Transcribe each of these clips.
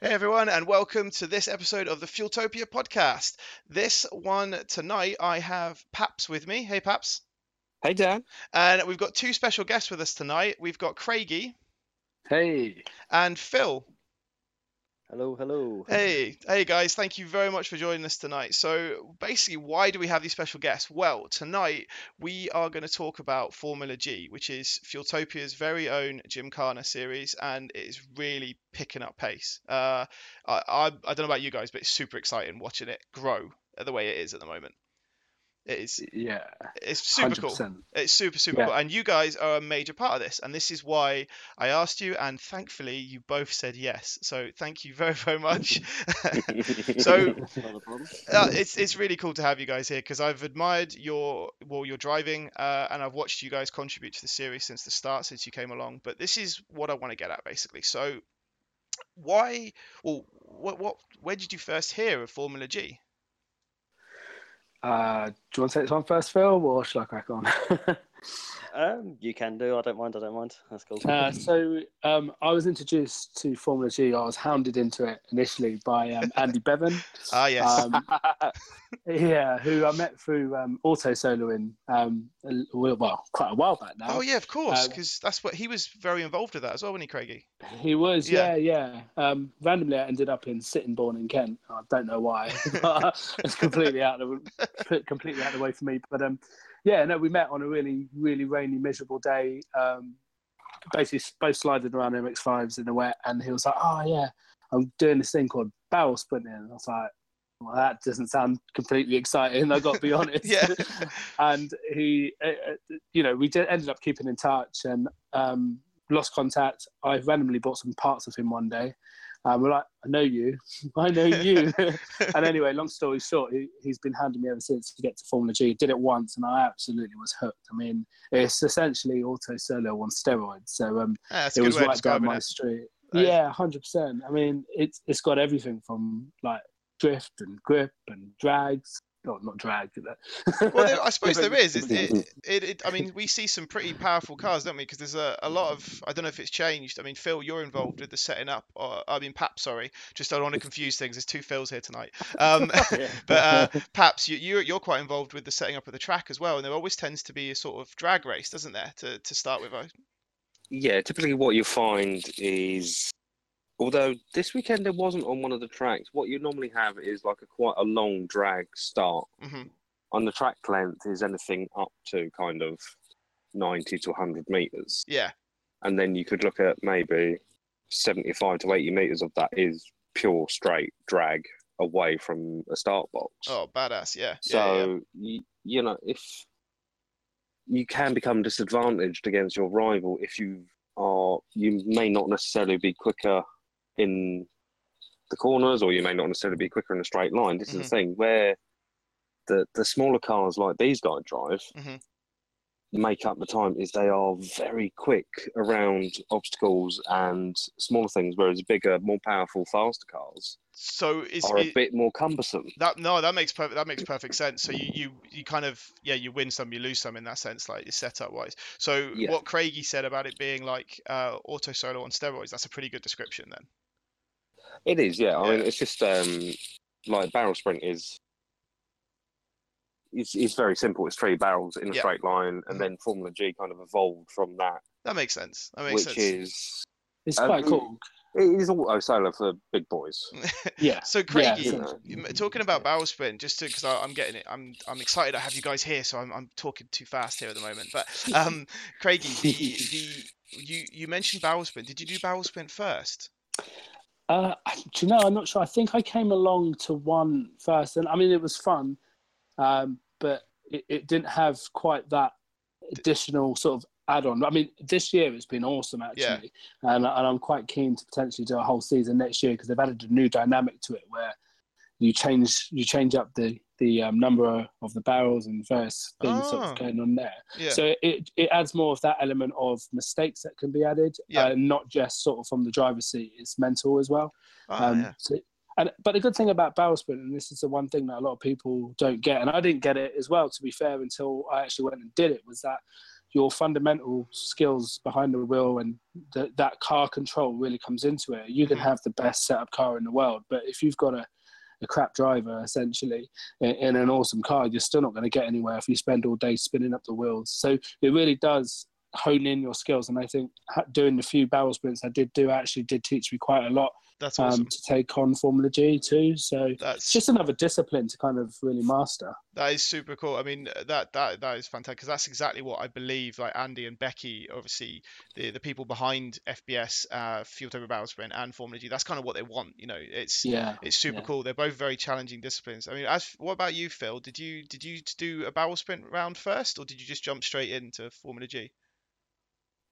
Hey everyone, and welcome to this episode of the Fueltopia podcast. This one tonight, I have Paps with me. Hey Paps. Hey Dan. And we've got two special guests with us tonight. We've got Kraigy Hey. and Phil. Hello, hello. Hey, hey guys, thank you very much for joining us tonight. So, basically, why do we have these special guests? Well, tonight we are going to talk about Formula G, which is Fueltopia's very own Gymkhana series, and it is really picking up pace. Uh, I, I, I don't know about you guys, but it's super exciting watching it grow the way it is at the moment. It is, Yeah. it's super cool. 100%. It's super, super Yeah. cool. And you guys are a major part of this. And this is why I asked you. And thankfully, you both said yes. So thank you very, very much. so uh, it's, it's really cool to have you guys here because I've admired your, well, your driving uh, and I've watched you guys contribute to the series since the start, since you came along. But this is what I want to get at basically. So why, well, what, what, where did you first hear of Formula G? Uh, do you want to take this one first, Phil, or shall I crack on? Um, you can do. I don't mind. I don't mind. That's cool. uh, so, um, I was introduced to Formula G. I was hounded into it initially by um, Andy Bevan. Ah, yes. Um, yeah, who I met through um, auto soloing, um, a l- well, quite a while back now. Oh yeah, of course, because that's what he was very involved with that as well, wasn't he, Kraigy? He was, Yeah. yeah, yeah. Um, randomly, I ended up in Sittingbourne in Kent. I don't know why. but it's completely out of the completely out of the way for me. But um, yeah, no, we met on a really, really rainy, miserable day. Um, basically, both sliding around MX5s in the wet, and he was like, "Oh yeah, I'm doing this thing called barrel sprinting." And I was like. Well, that doesn't sound completely exciting. I got to be honest. Yeah. and he, uh, uh, you know, we did, ended up keeping in touch and um, lost contact. I randomly bought some parts of him one day. Um, we're like, I know you, I know you. and anyway, long story short, he, he's been handing me ever since to get to Formula G. Did it once, and I absolutely was hooked. I mean, it's essentially auto solo on steroids. So um, Ah, it was right down my it. street. Yeah, hundred percent. I mean, it's it's got everything from like drift and grip and drags. Oh, not drag. Well, there, I suppose there is. It, it, it, it, I mean, we see some pretty powerful cars, don't we? Because there's a, a lot of. I don't know if it's changed. I mean, Phil, you're involved with the setting up. Or, I mean, Pap, sorry. Just I don't want to confuse things. There's two Phils here tonight. Um, Yeah. but uh, Paps, you, you're you're quite involved with the setting up of the track as well, and there always tends to be a sort of drag race, doesn't there? To to start with. I- Yeah, typically what you find is, although this weekend it wasn't on one of the tracks, what you normally have is like a quite a long drag start. Mhm. On the track length is anything up to kind of 90 to 100 meters. Yeah. And then you could look at maybe 75 to 80 meters of that is pure straight drag away from a start box. Oh, badass. Yeah. yeah, yeah. So you, you know if you can become disadvantaged against your rival if you are you may not necessarily be quicker in the corners or you may not necessarily be quicker in a straight line. This is Mhm. the thing where the the smaller cars like these guys drive Mhm. make up the time is they are very quick around obstacles and smaller things, whereas bigger, more powerful, faster cars So is are a it, bit more cumbersome. that no? That makes perfect. That makes perfect sense. So you you you kind of yeah, you win some, you lose some in that sense, like setup wise. So Yeah. what Kraigy said about it being like uh, auto solo on steroids, that's a pretty good description then. It is, yeah. I mean, it's just um, like barrel sprint is. It's, it's very simple. It's three barrels in a Yeah. straight line, and Mhm. then Formula G kind of evolved from that, That makes sense. That makes which sense. is it's Um, quite cool. it is auto solo for big boys. Yeah. So Yeah, Kraigy, so- you- talking about barrel sprint, just to because I'm getting it, I'm I'm excited I have you guys here, so I'm I'm talking too fast here at the moment. But um, Kraigy, the the you you mentioned barrel sprint. Did you do barrel sprint first? Uh, do you know? I'm not sure. I think I came along to one first, and I mean it was fun, um, but it, it didn't have quite that additional sort of add-on. I mean, this year it's been awesome actually, and, and I'm quite keen to potentially do a whole season next year because they've added a new dynamic to it where you change you change up the the um, number of the barrels and various things sort Ah. of going on there. Yeah. So it, it adds more of that element of mistakes that can be added, Yeah. uh, not just sort of from the driver's seat. It's mental as well. Ah, Um, yeah. so, and but the good thing about barrel sprint, and this is the one thing that a lot of people don't get, and I didn't get it as well, to be fair, until I actually went and did it, was that your fundamental skills behind the wheel and the, that car control really comes into it. You can Mhm. have the best setup car in the world, but if you've got a, a crap driver essentially in, in an awesome car, you're still not going to get anywhere if you spend all day spinning up the wheels. So it really does hone in your skills. And I think doing the few barrel sprints I did do actually did teach me quite a lot That's um, awesome. to take on Formula G too. So it's That's just another discipline to kind of really master. That is super cool. I mean, that that that is fantastic because that's exactly what I believe. Like Andy and Becky, obviously the the people behind FBS, uh, Fueltopia Barrel Sprint, and Formula G. That's kind of what they want. You know, it's Yeah. it's super yeah. cool. They're both very challenging disciplines. I mean, as what about you, Phil? Did you did you do a barrel sprint round first, or did you just jump straight into Formula G?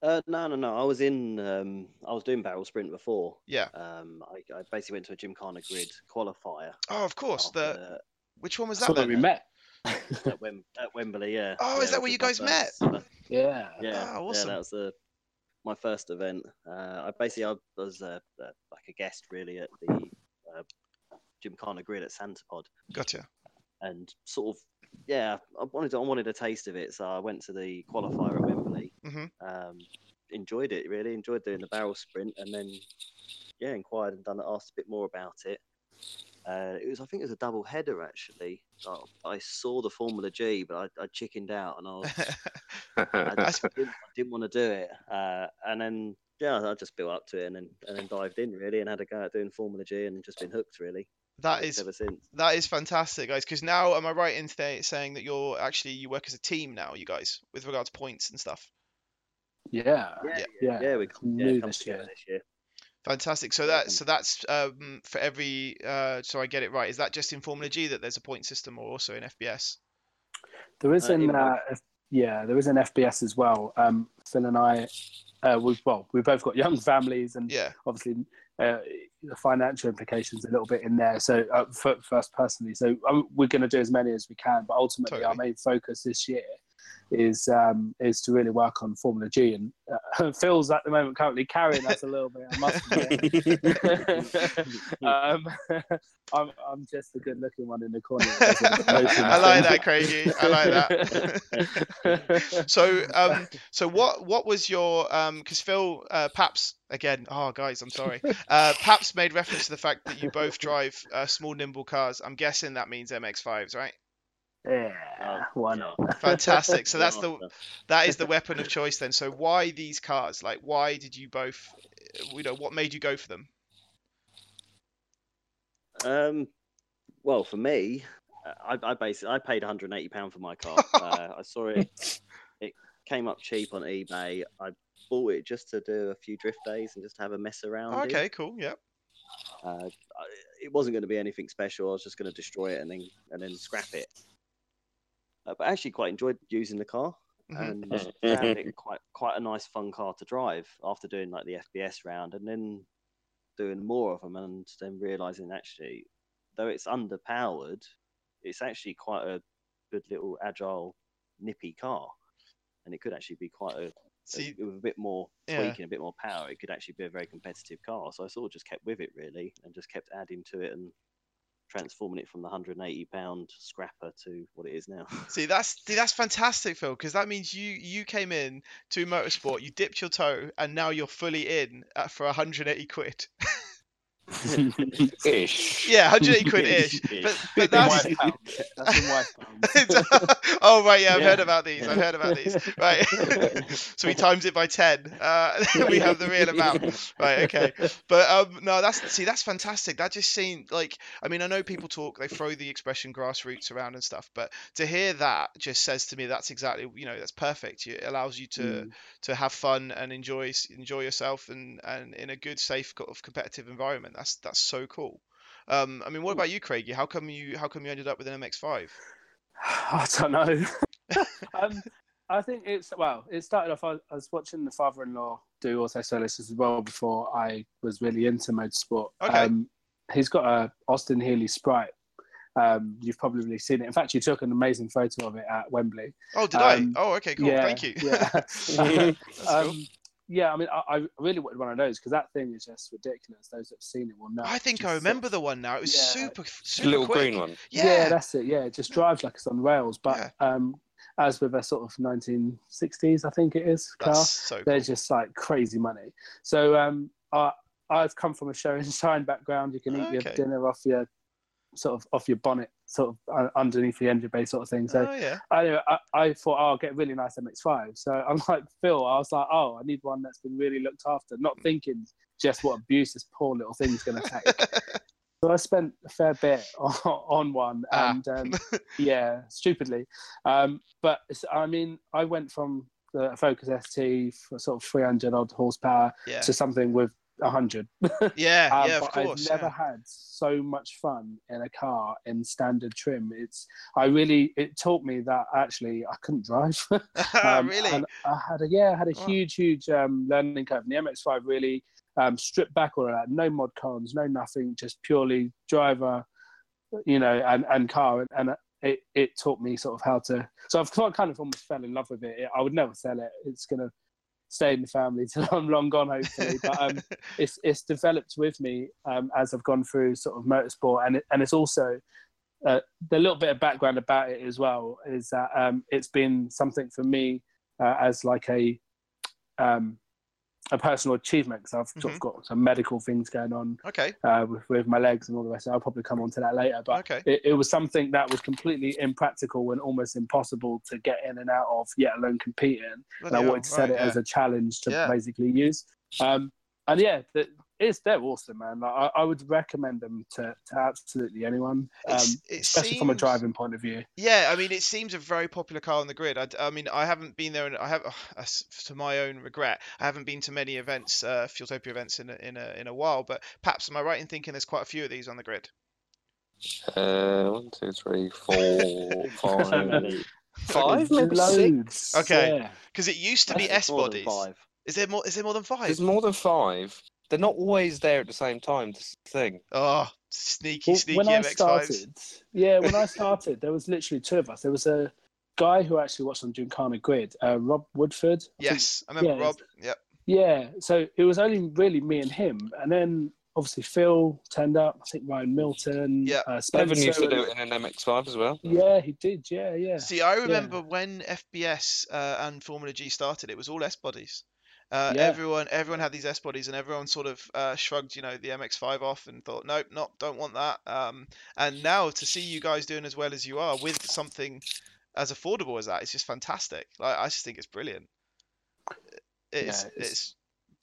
Uh, no, no, no. I was in. Um, I was doing barrel sprint before. Yeah. Um, I, I basically went to a Gymkhana Grid qualifier. Oh, of course. after The which one was That's that where we met. at, Wem- at Wembley, yeah. Oh, is that where you guys met? first- Yeah. Yeah, Ah, yeah, that was the my first event. Uh, I basically I was uh, uh, like a guest really at the uh, Gymkhana Grid at Santa Pod, Gotcha. and sort of yeah, I wanted I wanted a taste of it, so I went to the qualifier at Wembley. Mhm. Um, enjoyed it really, enjoyed doing the barrel sprint, and then yeah, inquired and done asked a bit more about it. Uh, it was I think it was a double header actually. So I saw the Formula G, but I, I chickened out and I was I That's- just didn't, didn't want to do it. Uh, and then yeah, I just built up to it and then and then dived in really and had a go at doing Formula G and just been hooked really that is ever since. that is fantastic, guys. Because now, am I right in sta- saying that you're actually you work as a team now, you guys, with regard to points and stuff? Yeah. Yeah, Yeah. yeah, we yeah, New come this together year. this year. Fantastic. So that so that's um, for every. Uh, so I get it right. Is that just in Formula G that there's a point system, or also in FBS? There is Uh, an in uh, yeah, there is an FBS as well. Um, Phil and I, uh, we've well, we've both got young families, and Yeah. obviously uh, the financial implications a little bit in there. So uh, for, for us personally, so um, we're going to do as many as we can, but ultimately our main focus this year is um, is to really work on Formula G. And uh, Phil's at the moment currently carrying us a little bit. I must admit. um, I'm, I'm just the good looking one in the corner. that doesn't notice I like that. Kraigy. I like that. so um, so what what was your um? Because Phil uh, Paps again. Oh guys, I'm sorry. Uh, Paps made reference to the fact that you both drive uh, small nimble cars. I'm guessing that means MX5s, right? Yeah, Oh, why not? Fantastic. So that's the that is the weapon of choice then. So why these cars? Like, why did you both? You know, what made you go for them? Um, well, for me, uh, I, I basically I paid 180 pound for my car. uh, I saw it; it came up cheap on eBay. I bought it just to do a few drift days and just have a mess around. okay, cool. Yeah. Uh, it wasn't going to be anything special. I was just going to destroy it and then and then scrap it. Uh, but I actually quite enjoyed using the car Mhm. and found it quite quite a nice fun car to drive after doing like the FBS round and then doing more of them and then realizing actually though it's underpowered, it's actually quite a good little agile nippy car, and it could actually be quite a See, with a bit more Yeah. tweaking, a bit more power, it could actually be a very competitive car. So I sort of just kept with it really, and just kept adding to it and transforming it from the 180 pound scrapper to what it is now. see, that's see, that's fantastic, Phil, because that means you you came in to motorsport, you dipped your toe, and now you're fully in at, for 180 quid. Ish. Yeah, 180 quid ish. Ish. But but that's. That's in white pounds. It's- oh right, yeah, I've heard about these. I've heard about these. Right. so we times it by ten. Uh, we have the real amount. Right. Okay. But um, no, that's see, that's fantastic. That just seemed like. I mean, I know people talk, they throw the expression grassroots around and stuff, but to hear that just says to me that's exactly you know that's perfect. It allows you to Mm. to have fun and enjoy enjoy yourself and and in a good, safe, kind of competitive environment. That's that's so cool. Um, I mean, what about you, Kraigy? How come you how come you ended up with an MX5? I don't know. um, I think it's well. It started off. I, I was watching the father-in-law do auto soloists as well before I was really into motorsport. Okay. Um, he's got a Austin Healey Sprite. Um, you've probably seen it. In fact, you took an amazing photo of it at Wembley. Oh, did Um, I? Oh, okay, cool. yeah, Thank you. yeah. Cool. Yeah, I mean, I, I really wanted one of those because that thing is just ridiculous. Those that have seen it will know. I think I sort of- remember the one now. It was Yeah. super, super Little quick. green one. Yeah. Yeah. that's it. Yeah, it just drives like it's on rails. But Yeah. um, as with a sort of 1960s, I think it is car. That's so cool. They're just like crazy money. So um, I I've come from a show and shine background. You can eat your dinner off your sort of off your bonnet, sort of uh, underneath the engine bay, sort of thing. So oh yeah. I, I, I thought, oh, I'll get a really nice MX5. So I'm like, Phil, I was like, oh, I need one that's been really looked after, not thinking just what abuse this poor little thing's going to take. so I spent a fair bit on, on one, Ah. and um, yeah, stupidly. Um, but I mean, I went from the Focus ST for sort of 300 odd horsepower yeah. to something with 100. Yeah, Um, yeah, of course. I've never had so much fun in a car in standard trim. It's I really it taught me that actually I couldn't drive. yeah. Um, really? I had a yeah, I had a Wow. huge, huge um, learning curve. And the MX5 really um, stripped back all of that. No mod cons, no nothing, just purely driver, you know, and, and car. And, and it, it taught me sort of how to. So I've kind of almost fell in love with it. I would never sell it. It's gonna stay in the family till I'm long gone, hopefully. But um, it's it's developed with me um, as I've gone through sort of motorsport, and it, and it's also uh, the little bit of background about it as well is that um, it's been something for me uh, as like a um, a personal achievement because I've sort of got some medical things going on okay. uh, with, with my legs and all the rest. I'll probably come on to that later, but Okay. it, it was something that was completely impractical and almost impossible to get in and out of, yet alone competing and I wanted to set right, it as a challenge to Yeah. basically use. Um, and yeah, the, it's they're awesome, man. Like, I, I would recommend them to, to absolutely anyone, um, it especially from a driving point of view. Yeah, I mean, it seems a very popular car on the grid. I mean, I haven't been there, and I have, as- to my own regret, I haven't been to many events, uh, Fueltopia events in a, in a in a while. But perhaps, am I right in thinking there's quite a few of these on the grid? Uh, one, two, three, four, So five, many. five, There's maybe six. loads. Okay. Yeah. Because it used to be S bodies. five. Is there more? Is there more than five? There's more than five. They're not always there at the same time. This thing. Oh, sneaky, Well, sneaky when I MX5s. started, yeah, when I started, there was literally two of us. There was a guy who actually watched on Gymkhana Grid, uh, Rob Woodford. I think Yes, I remember yeah, Rob. Yep. Yeah, so it was only really me and him, and then obviously Phil turned up. I think Ryan Milton. Yeah. uh, Spencer. Evan used to do it in an MX5 as well. Yeah, he did. Yeah, yeah. See, I remember when FBS uh, and Formula G started, it was all S bodies. Uh, Yeah. Everyone, everyone had these S bodies, and everyone sort of uh, shrugged, you know, the MX-5 off and thought, nope, not, don't want that. Um, and now to see you guys doing as well as you are with something as affordable as that, it's just fantastic. Like, I just think it's brilliant. It's, Yeah, it's it's-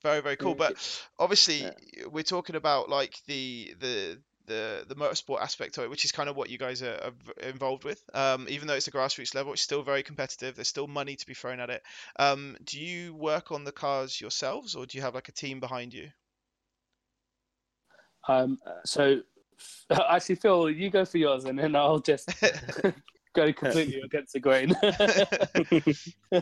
very, very cool. But obviously, Yeah. we're talking about like the the the the motorsport aspect of it, which is kind of what you guys are, are involved with. Um, even though it's a grassroots level, it's still very competitive. There's still money to be thrown at it. Um, do you work on the cars yourselves, or do you have like a team behind you? Um, so actually, Phil, you go for yours, and then I'll just go completely against the grain. I,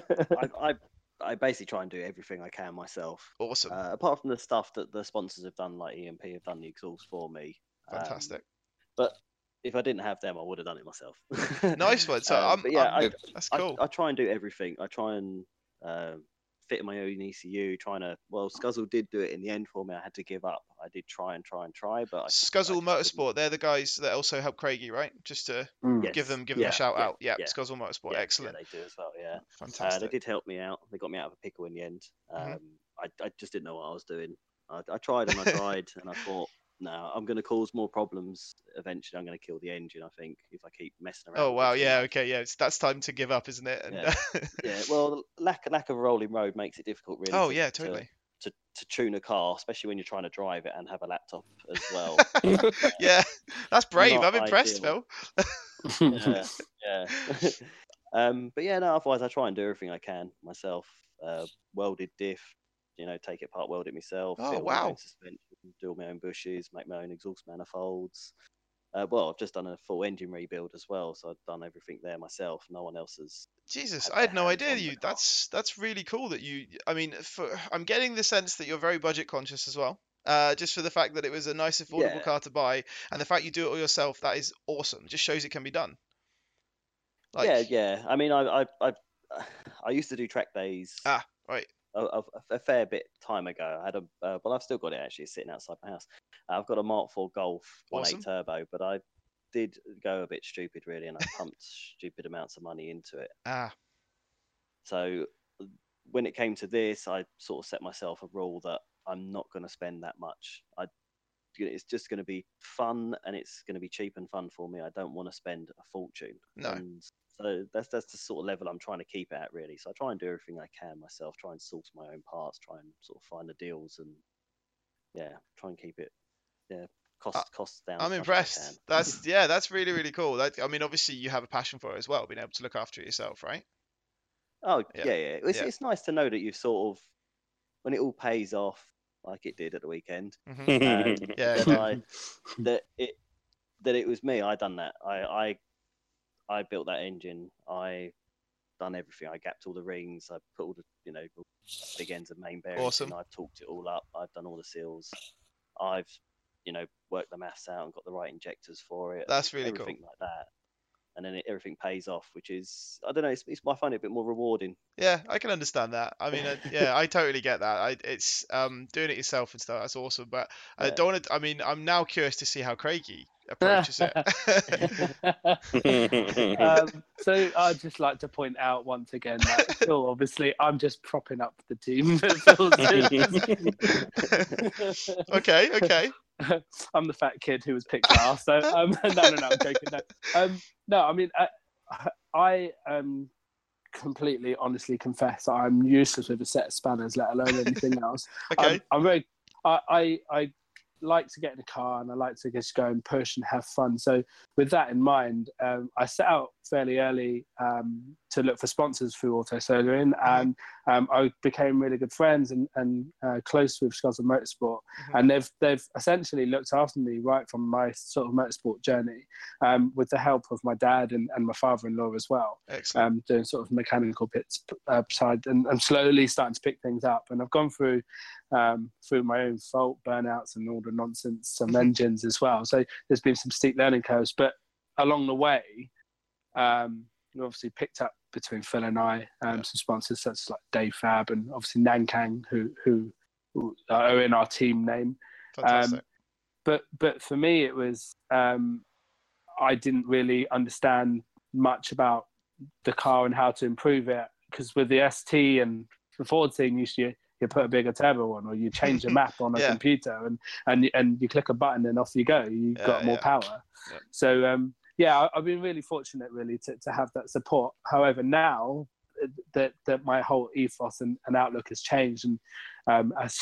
I I basically try and do everything I can myself. awesome, Uh, apart from the stuff that the sponsors have done, like EMP have done the exhaust for me. Um, fantastic, but if I didn't have them, I would have done it myself. nice one. So Um, I'm, yeah, I'm- I, that's cool. I try and do everything. I try and uh, fit in my own ECU. Trying to well, Scuzzle did do it in the end for me. I had to give up. I did try and try and try, but I, Scuzzle I just couldn't. Motorsport, they're the guys that also help Kraigy, right? Just to Mm. give them give them yeah, a shout yeah, out. Yeah, yeah, Scuzzle Motorsport, yeah, excellent, Yeah, they do as well. Yeah. Uh, fantastic. they did help me out. They got me out of a pickle in the end. Um, Mhm. I, I just didn't know what I was doing. I, I tried and I tried, and I thought, no, I'm going to cause more problems. Eventually, I'm going to kill the engine. I think if I keep messing around. Oh wow, yeah, okay, yeah, it's, that's time to give up, isn't it? And, Yeah. Yeah. Well, the lack lack of a rolling road makes it difficult, really. oh to- yeah, to- totally. To, to tune a car, especially when you're trying to drive it and have a laptop as well. yeah, that's brave. not I'm impressed, ideal. Phil. yeah, yeah. um, but yeah, no. Otherwise, I try and do everything I can myself. Uh, welded diff, you know, take it apart, weld it myself. Oh, fit all my own wow. Suspension, do all my own bushes, make my own exhaust manifolds. Uh, well, I've just done a full engine rebuild as well, so I've done everything there myself. No one else has. Jesus, had I had no idea you. That's that's really cool that you. I mean, for, I'm getting the sense that you're very budget conscious as well. Uh, just for the fact that it was a nice, affordable Yeah. car to buy, and the fact you do it all yourself, that is awesome. Just shows it can be done. Like, yeah, yeah. I mean, I, I, I, I used to do track days. Ah, right. A, a, a fair bit time ago. I had a, uh, well, I've still got it actually sitting outside my house. Uh, I've got a Mark IV Golf 1.8 Awesome. turbo, but I, did go a bit stupid really, and I pumped stupid amounts of money into it. Ah, So when it came to this, I sort of set myself a rule that I'm not going to spend that much. I it's just going to be fun and it's going to be cheap and fun for me. I don't want to spend a fortune. No. And so that's that's the sort of level I'm trying to keep it at really. So I try and do everything I can myself. Try and source my own parts. Try and sort of find the deals and yeah, try and keep it yeah cost costs down. I'm as much as I impressed. That's yeah, that's really really cool. That, I mean, obviously you have a passion for it as well, being able to look after it yourself, right? Oh Yeah. yeah, yeah. It's, Yeah. it's nice to know that you've sort of when it all pays off, like it did at the weekend. hmm um, Yeah, that. I that it that it was me. I done that. I I I built that engine. I done everything. I gapped all the rings. I put all the you know big ends of main bearings. Awesome. I've talked it all up. I've done all the seals. I've you know worked the maths out and got the right injectors for it. That's really cool. like that. And then it, everything pays off, which is I don't know. It's, it's I find it a bit more rewarding. Yeah, I can understand that. I mean, uh, yeah, I totally get that. I, it's um doing it yourself and stuff. That's awesome. But I Yeah. don't want to. I mean, I'm now curious to see how Kraigy approaches it. um, so I'd just like to point out once again that Phil, obviously, I'm just propping up the team. Okay, okay. I'm the fat kid who was picked last. So um, no, no, no, I'm joking. No, um, no I mean, I, I um, completely honestly confess I'm useless with a set of spanners, let alone anything else. Okay. I'm, I'm very. I, I I like to get in a car and I like to just go and push and have fun. So with that in mind, um, I set out fairly early um, to look for sponsors through Auto Soloing, and um, I became really good friends and, and uh, close with of Motorsport, Mhm. and they've they've essentially looked after me right from my sort of motorsport journey, um, with the help of my dad and, and my father-in-law as well um, doing sort of mechanical bits uh, side and, and slowly starting to pick things up. And I've gone through um, through my own fault burnouts and all the nonsense, some Mhm. engines as well. So there's been some steep learning curves, but along the way, um, we obviously picked up between Phil and I um, Yeah. some sponsors such as like Dave Fab and obviously Nankang, who who, who are in our team name Fantastic. but but for me it was um, I didn't really understand much about the car and how to improve it because with the ST and the Ford team to you put a bigger turbo on or you change the map on a Yeah. computer and, and and you click a button and off you go you've Yeah, got more power so um, yeah I've been really fortunate really to, to have that support. However now that that my whole ethos and, and outlook has changed and um, as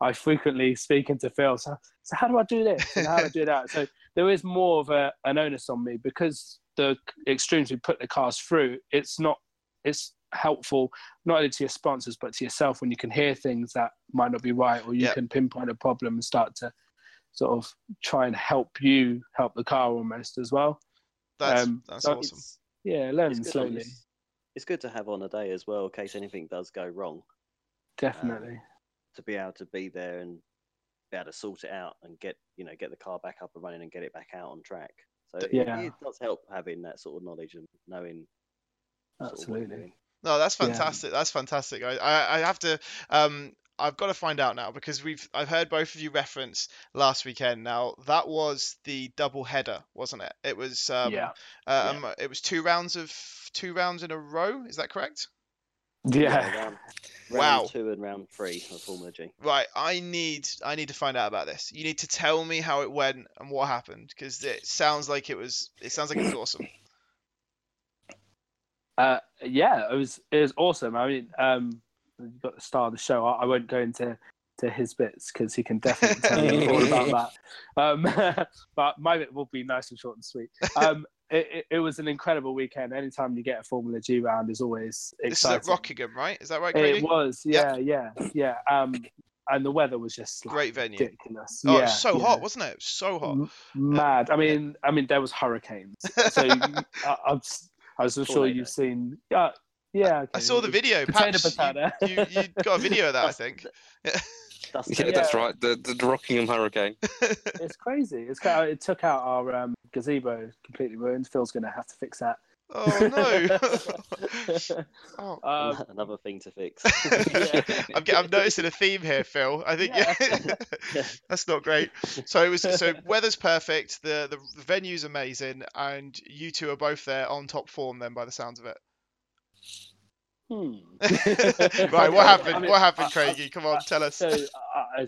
I frequently speak into Phil so, so how do I do this? And how do I do that? So there is more of a, an onus on me because the extremes we put the cars through it's not it's helpful not only to your sponsors but to yourself when you can hear things that might not be right or you Yeah. can pinpoint a problem and start to sort of try and help you help the car almost as well That's um, that's so awesome. It's, yeah it's learning good, slowly it's, it's good to have on a day as well in case anything does go wrong. definitely to be able to be there and be able to sort it out and get you know get the car back up and running and get it back out on track. So it, Yeah. it does help having that sort of knowledge and knowing. sort of Absolutely. No, that's Yeah. fantastic. That's fantastic. I, I, I have to. Um, I've got to find out now because we've. I've heard both of you reference last weekend. Now that was the double header, wasn't it? It was. Um, yeah uh, um, it was two rounds of two rounds in a row. Is that correct? yeah, round, Wow. two and round three of Formula G. Right. I need. I need to find out about this. You need to tell me how it went and what happened because it sounds like it was. It sounds like it was awesome. Uh, yeah, it was it was awesome. I mean, um, you got the star of the show. I, I won't go into to his bits because he can definitely tell you all about that. Um, but my bit will be nice and short and sweet. Um, it, it, it was an incredible weekend. Anytime you get a Formula G round is always This is exciting. at Rockingham, right? Is that right, it Grady? was, Yep. yeah, yeah, yeah. Um, and the weather was just like, Great venue. ridiculous. Oh, yeah, it was so yeah. hot, wasn't it? It was so hot. M- mad. I mean, I mean, there was hurricanes. So you, I, I'm, s- I was sure you've seen. Yeah, yeah. I saw the video. Potato, Paps, you- potato. You, you, got a video of that, I think. That's Yeah, Yeah. that's right. The, the Rockingham Hurricane. It's crazy. It's kind of, it took out our um, gazebo completely ruined. Phil's going to have to fix that Oh no! oh. Um, Another thing to fix. I'm, get- I'm noticing a theme here, Phil. I think Yeah. that's not great. So it was so weather's perfect. The, the the venue's amazing, and you two are both there on top form. Then, by the sounds of it. Hmm. right, what happened? I mean, what happened, I- I- Kraigy? Come on, tell us. So I, I,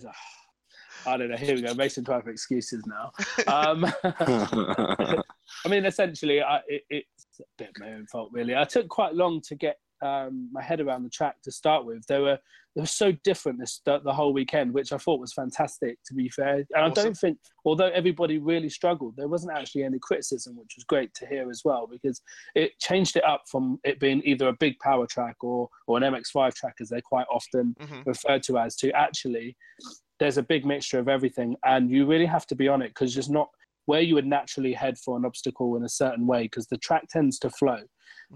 I don't know. Here we go. Making time for excuses now. Um, I mean, essentially, I, it, it's a bit of my own fault, really. I took quite long to get um, my head around the track to start with. They were they were so different this the, the whole weekend, which I thought was fantastic. To be fair, and I don't think, although everybody really struggled, there wasn't actually any criticism, which was great to hear as well, because it changed it up from it being either a big power track or or an MX5 track, as they're quite often Mhm. referred to as, to actually there's a big mixture of everything, and you really have to be on it because just not where you would naturally head for an obstacle in a certain way because the track tends to flow.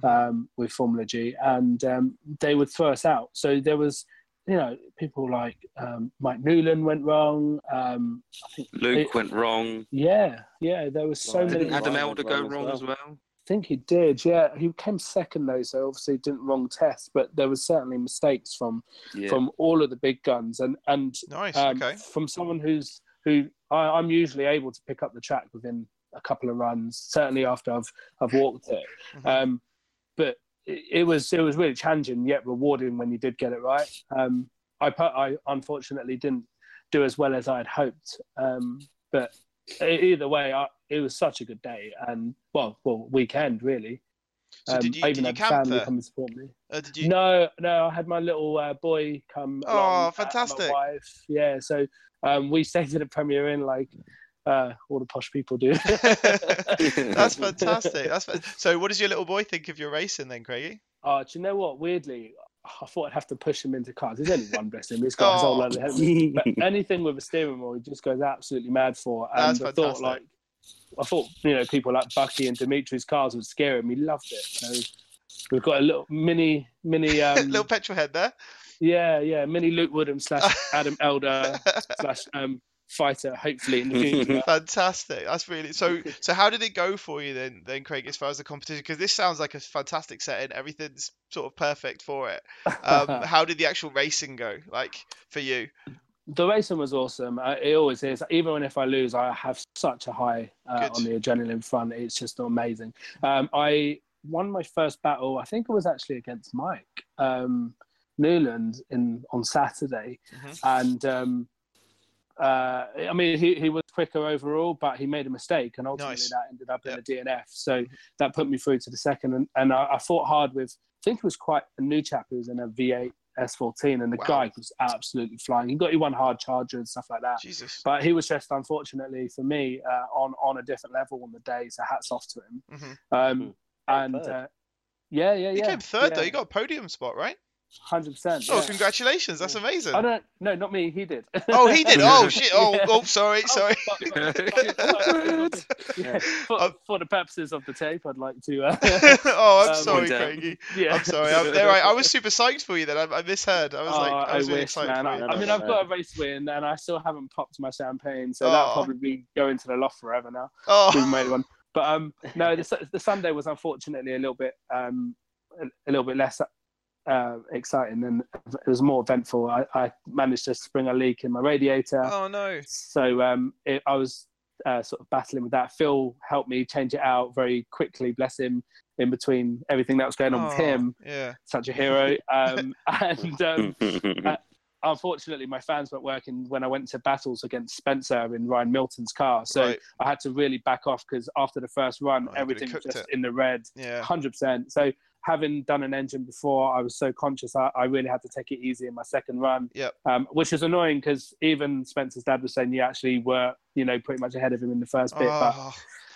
Um, with Formula G, and um, they would throw us out. So there was, you know, people like um, Mike Newland went wrong. Um, I think, Luke it- went wrong. yeah, yeah, there was so Right. many. Didn't Adam Ryan Elder go wrong as well. as well? I think he did. Yeah, he came second though, so obviously didn't wrong test. But there was certainly mistakes from Yeah. from all of the big guns, and and Nice. um, okay. from someone who's who I, I'm usually able to pick up the track within a couple of runs. Certainly after I've I've walked it, Mhm. um, but it, it was it was really challenging yet rewarding when you did get it right. Um, I put, I unfortunately didn't do as well as I had hoped, um, but either way, I, it was such a good day and well, well weekend really. So did you- I did you had family there? come and support me. Uh, did you? No, no, I had my little uh, boy come. Oh, along, uh, fantastic. my wife, yeah. So um, we stayed at the Premier Inn like uh, all the posh people do. That's fantastic. That's fa- so. What does your little boy think of your racing then, Kraigy? Oh, do you know what? Weirdly, I thought I'd have to push him into cars. There's only one, bless him. He's got his whole Oh. head. But anything with a steering wheel, he just goes absolutely mad for. And That's I thought, like, I thought, you know, people like Bucky and Dimitri's cars would scare him. He loved it. So we've got a little mini, mini, um, little petrol head there. yeah, yeah, mini Luke Woodham slash Adam Elder slash um, fighter, hopefully in the future. Fantastic. That's really so. So how did it go for you then, then Craig, as far as the competition? Because this sounds like a fantastic setting. Everything's sort of perfect for it. Um, how did the actual racing go? Like for you? the racing was awesome. Uh, it always is. Even if I lose, I have such a high uh, on the adrenaline front. It's just amazing. Um, I won my first battle. I think it was actually against Mike um, Newland in on Saturday, Mhm. and um, uh, I mean he, he was quicker overall, but he made a mistake, and ultimately Nice. that ended up in Yep. a DNF. So that put me through to the second, and, and I, I fought hard with. I think it was quite a new chap who was in a V8 S14, and the Wow. guy was absolutely flying. He got he won hard charger and stuff like that. Jesus. But he was just unfortunately for me uh, on on a different level on the day. So hats off to him. hmm Um, and uh, yeah, yeah, You yeah. came third yeah, though. You got a podium spot, right? Hundred percent. Oh, congratulations. That's amazing. I don't. No, not me. He did. Oh, he did. Oh shit. Oh, Yeah. oh, sorry, Oh, sorry. yeah, for, Oh. for the purposes of the tape, I'd like to. Uh, oh, I'm Um, sorry, Kraigy. yeah. I'm sorry. I'm, there, I, I was super psyched for you then. I, I misheard. I was Oh, like, I was really wish, excited man. for I, you. No, I mean, I've got a race win, and I still haven't popped my champagne, so Oh. that'll probably go into the loft forever now. We Oh, made one, but um, no, the, the Sunday was unfortunately a little bit um, a, a little bit less uh, exciting, and it was more eventful. I, I managed to spring a leak in my radiator, oh no. so um, it, I was uh, sort of battling with that. Phil helped me change it out very quickly, bless him, in between everything that was going on with Oh, him. Yeah. Such a hero. Um, and um, unfortunately, my fans weren't working when I went to battles against Spencer in Ryan Milton's car. So Right. I had to really back off because after the first run, Oh, everything was just it. in the red, Yeah. 100%. So having done an engine before, I was so conscious I, I really had to take it easy in my second run. Yep. Um, which is annoying because even Spencer's dad was saying you actually were, you know, pretty much ahead of him in the first bit. But Oh,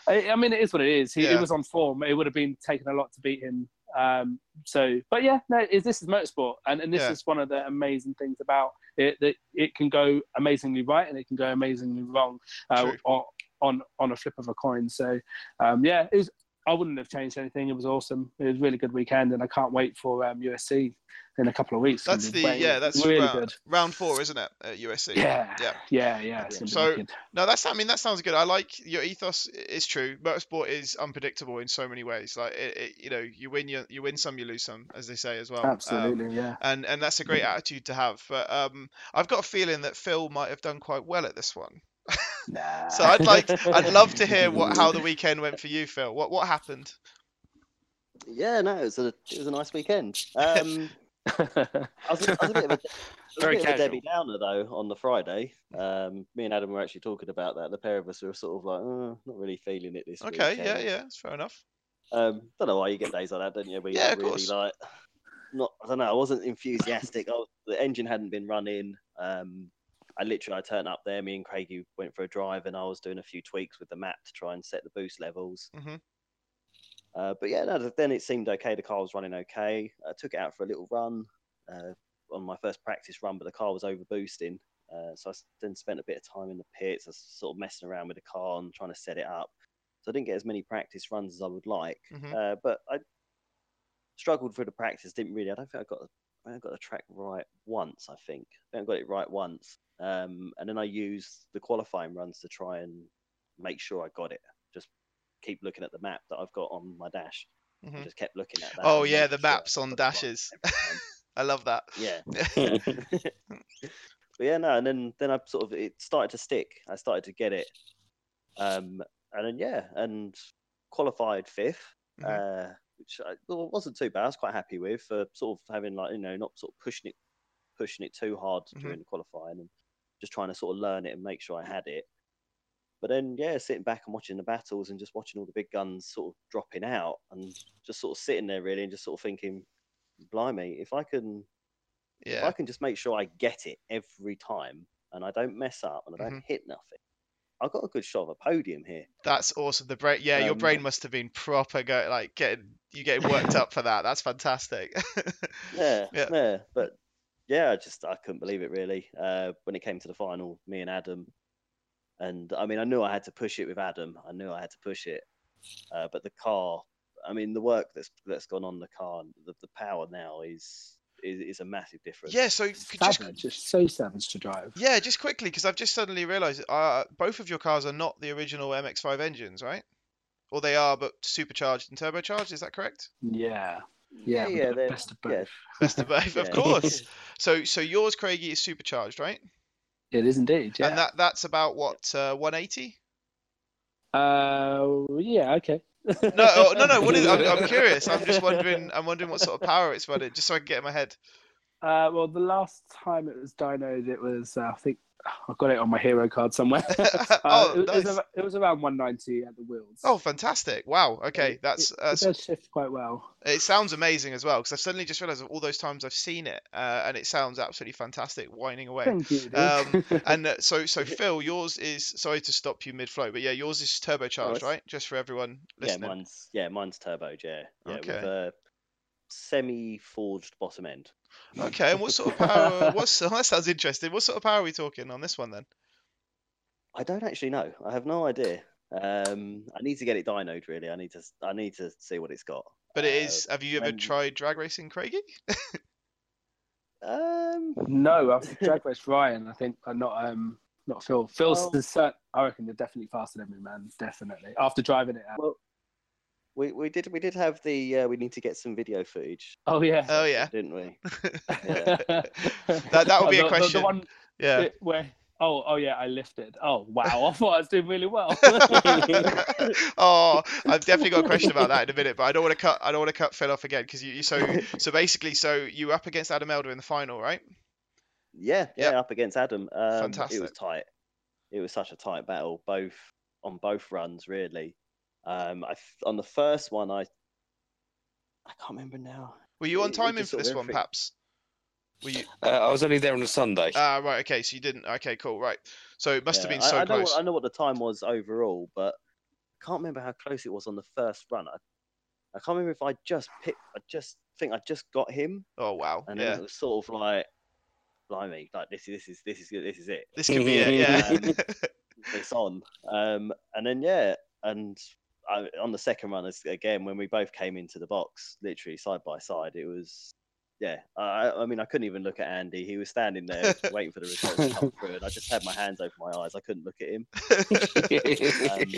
I, I mean, it is what it is. He, Yeah. he was on form. It would have been taking a lot to beat him. Um, so, but yeah, no, it, this is motorsport, and, and this Yeah. is one of the amazing things about it that it can go amazingly right and it can go amazingly wrong uh, on, on on a flip of a coin. So, um, yeah, it was I wouldn't have changed anything. It was awesome. It was a really good weekend, and I can't wait for um, USC in a couple of weeks. That's the way- yeah, that's really round, good. round four, isn't it? At USC. Yeah, Yeah. yeah, yeah. So- No, that's I mean that sounds good. I like your ethos is true. Motorsport is unpredictable in so many ways. Like it, it, you know, you win you you win some, you lose some, as they say as well. Um, absolutely, yeah. and and that's a great attitude to have. But um, I've got a feeling that Phil might have done quite well at this one. Nah. So I'd like, I'd love to hear what how the weekend went for you, Phil. What what happened? Yeah, no, it was a it was a nice weekend. Um, I was, I was a bit of a, I was a Very bit of a. Debbie Downer though on the Friday. Um, me and Adam were actually talking about that. The pair of us were sort of like, oh, not really feeling it this time. Okay, yeah, weekend. yeah, it's fair enough. Um, don't know why you get days like that, don't you? Where you're Yeah, not of really course. like, not. I don't know. I wasn't enthusiastic. I was, the engine hadn't been running. Um, I literally I turned up there. Me and Kraigy went for a drive, and I was doing a few tweaks with the map to try and set the boost levels. Mhm. Uh, but yeah, no, then it seemed okay. The car was running okay. I took it out for a little run uh, on my first practice run, but the car was over boosting. Uh, so I then spent a bit of time in the pits, I was sort of messing around with the car and trying to set it up. So I didn't get as many practice runs as I would like. Mhm. Uh, but I struggled through the practice. Didn't really. I don't think I got. I got the track right once. I think. I got it right once. Um, and then I used the qualifying runs to try and make sure I got it. Just keep looking at the map that I've got on my dash. I Mhm. just kept looking at that. Oh yeah, the sure maps on got it right dashes. I love that. Yeah. but yeah, no, and then then I sort of it started to stick. I started to get it, um, and then yeah, and qualified 5th Mhm. uh, which I, well, wasn't too bad. I was quite happy with for sort of having like you know not sort of pushing it pushing it too hard Mhm. during the qualifying and just trying to sort of learn it and make sure I had it. But then yeah, sitting back and watching the battles and just watching all the big guns sort of dropping out and just sort of sitting there really and just sort of thinking, blimey, if I can if I can just make sure I get it every time and I don't mess up and I don't Mm-hmm. hit nothing, I've got a good shot of a podium here. That's awesome. The brain, yeah, your Um, brain must have been proper go like getting you getting worked up for that. That's fantastic. Yeah, Yeah. yeah, But yeah, I just I couldn't believe it really. Uh, when it came to the final, me and Adam, and I mean I knew I had to push it with Adam. I knew I had to push it, uh, but the car. I mean the work that's that's gone on the car, the, the power now is, is is a massive difference. yeah. So could just savage. It's so savage to drive. yeah, just quickly because I've just suddenly realised uh, both of your cars are not the original MX-5 engines, right? Or they are, but supercharged and turbocharged. Is that correct? Yeah, yeah, yeah, yeah, best of both. yeah. Best of both, of course. So so yours, Kraigy, is supercharged, right? It is indeed. Yeah. And that that's about what uh, 180. Uh, yeah. Okay. No, oh, no, no. What is? I'm, I'm curious. I'm just wondering. I'm wondering what sort of power it's running, just so I can get in my head. Uh, well, the last time it was dynoed, it was uh, I think I've got it on my hero card somewhere. uh, Oh, it, it was nice. it was around 190 at the wheels. Oh, fantastic! Wow. Okay, It- that's it, uh, it does shift quite well. It sounds amazing as well because I've suddenly just realised all those times I've seen it, uh, and it sounds absolutely fantastic, whining away. Thank you. Um, and uh, so, so Phil, yours is sorry to stop you mid-flow, but yeah, yours is turbocharged, it's- right? Just for everyone listening. Yeah, mine's yeah, mine's turbo, yeah, yeah, Okay. with a semi-forged bottom end. Okay, and what sort of power? What's oh, that sounds interesting. What sort of power are we talking on this one then? I don't actually know. I have no idea. Um, I need to get it dynoed. Really, I need to. I need to see what it's got. But it Uh, is. Have you ever when- tried drag racing, Kraigy? Um, no, I've drag race Ryan. I think uh, not um not Phil. Phil's Oh. the cert. I reckon they're definitely faster than me, man. Definitely. After driving it out. well, we we did we did have the. Uh, we need to get some video footage, Oh yeah. Oh yeah. didn't we? that that would be The- a the- question. The, one Yeah. where oh oh yeah, I lifted. Oh wow, I thought I was doing really well. oh, I've definitely got a question about that in a minute, but I don't want to cut. I don't want to cut Phil off again because you, you. So so basically, so you were up against Adam Elder in the final, right? Yeah, Yep. yeah, up against Adam. Um, It was tight. It was such a tight battle, both on both runs, really. Um, I f- on the first one, I I can't remember now. Were you on It- it timing for this one, perhaps? Were you? Uh, I was only there on a Sunday. Ah, right. Okay, so you didn't. Okay, cool. Right. So it must have been I- so I, know close. What, I know what the time was overall, but I can't remember how close it was on the first run. I, I can't remember if I just picked. I just think I just got him, Oh wow. and then Yeah. it was sort of like, blimey, like this is this is this is this is it. This could be it. Yeah. it's on. Um, and then yeah, and I, on the second run, as- again, when we both came into the box, literally side by side, it was, yeah. I, I mean, I couldn't even look at Andy. He was standing there waiting for the results to come through, and I just had my hands over my eyes. I couldn't look at him. Um,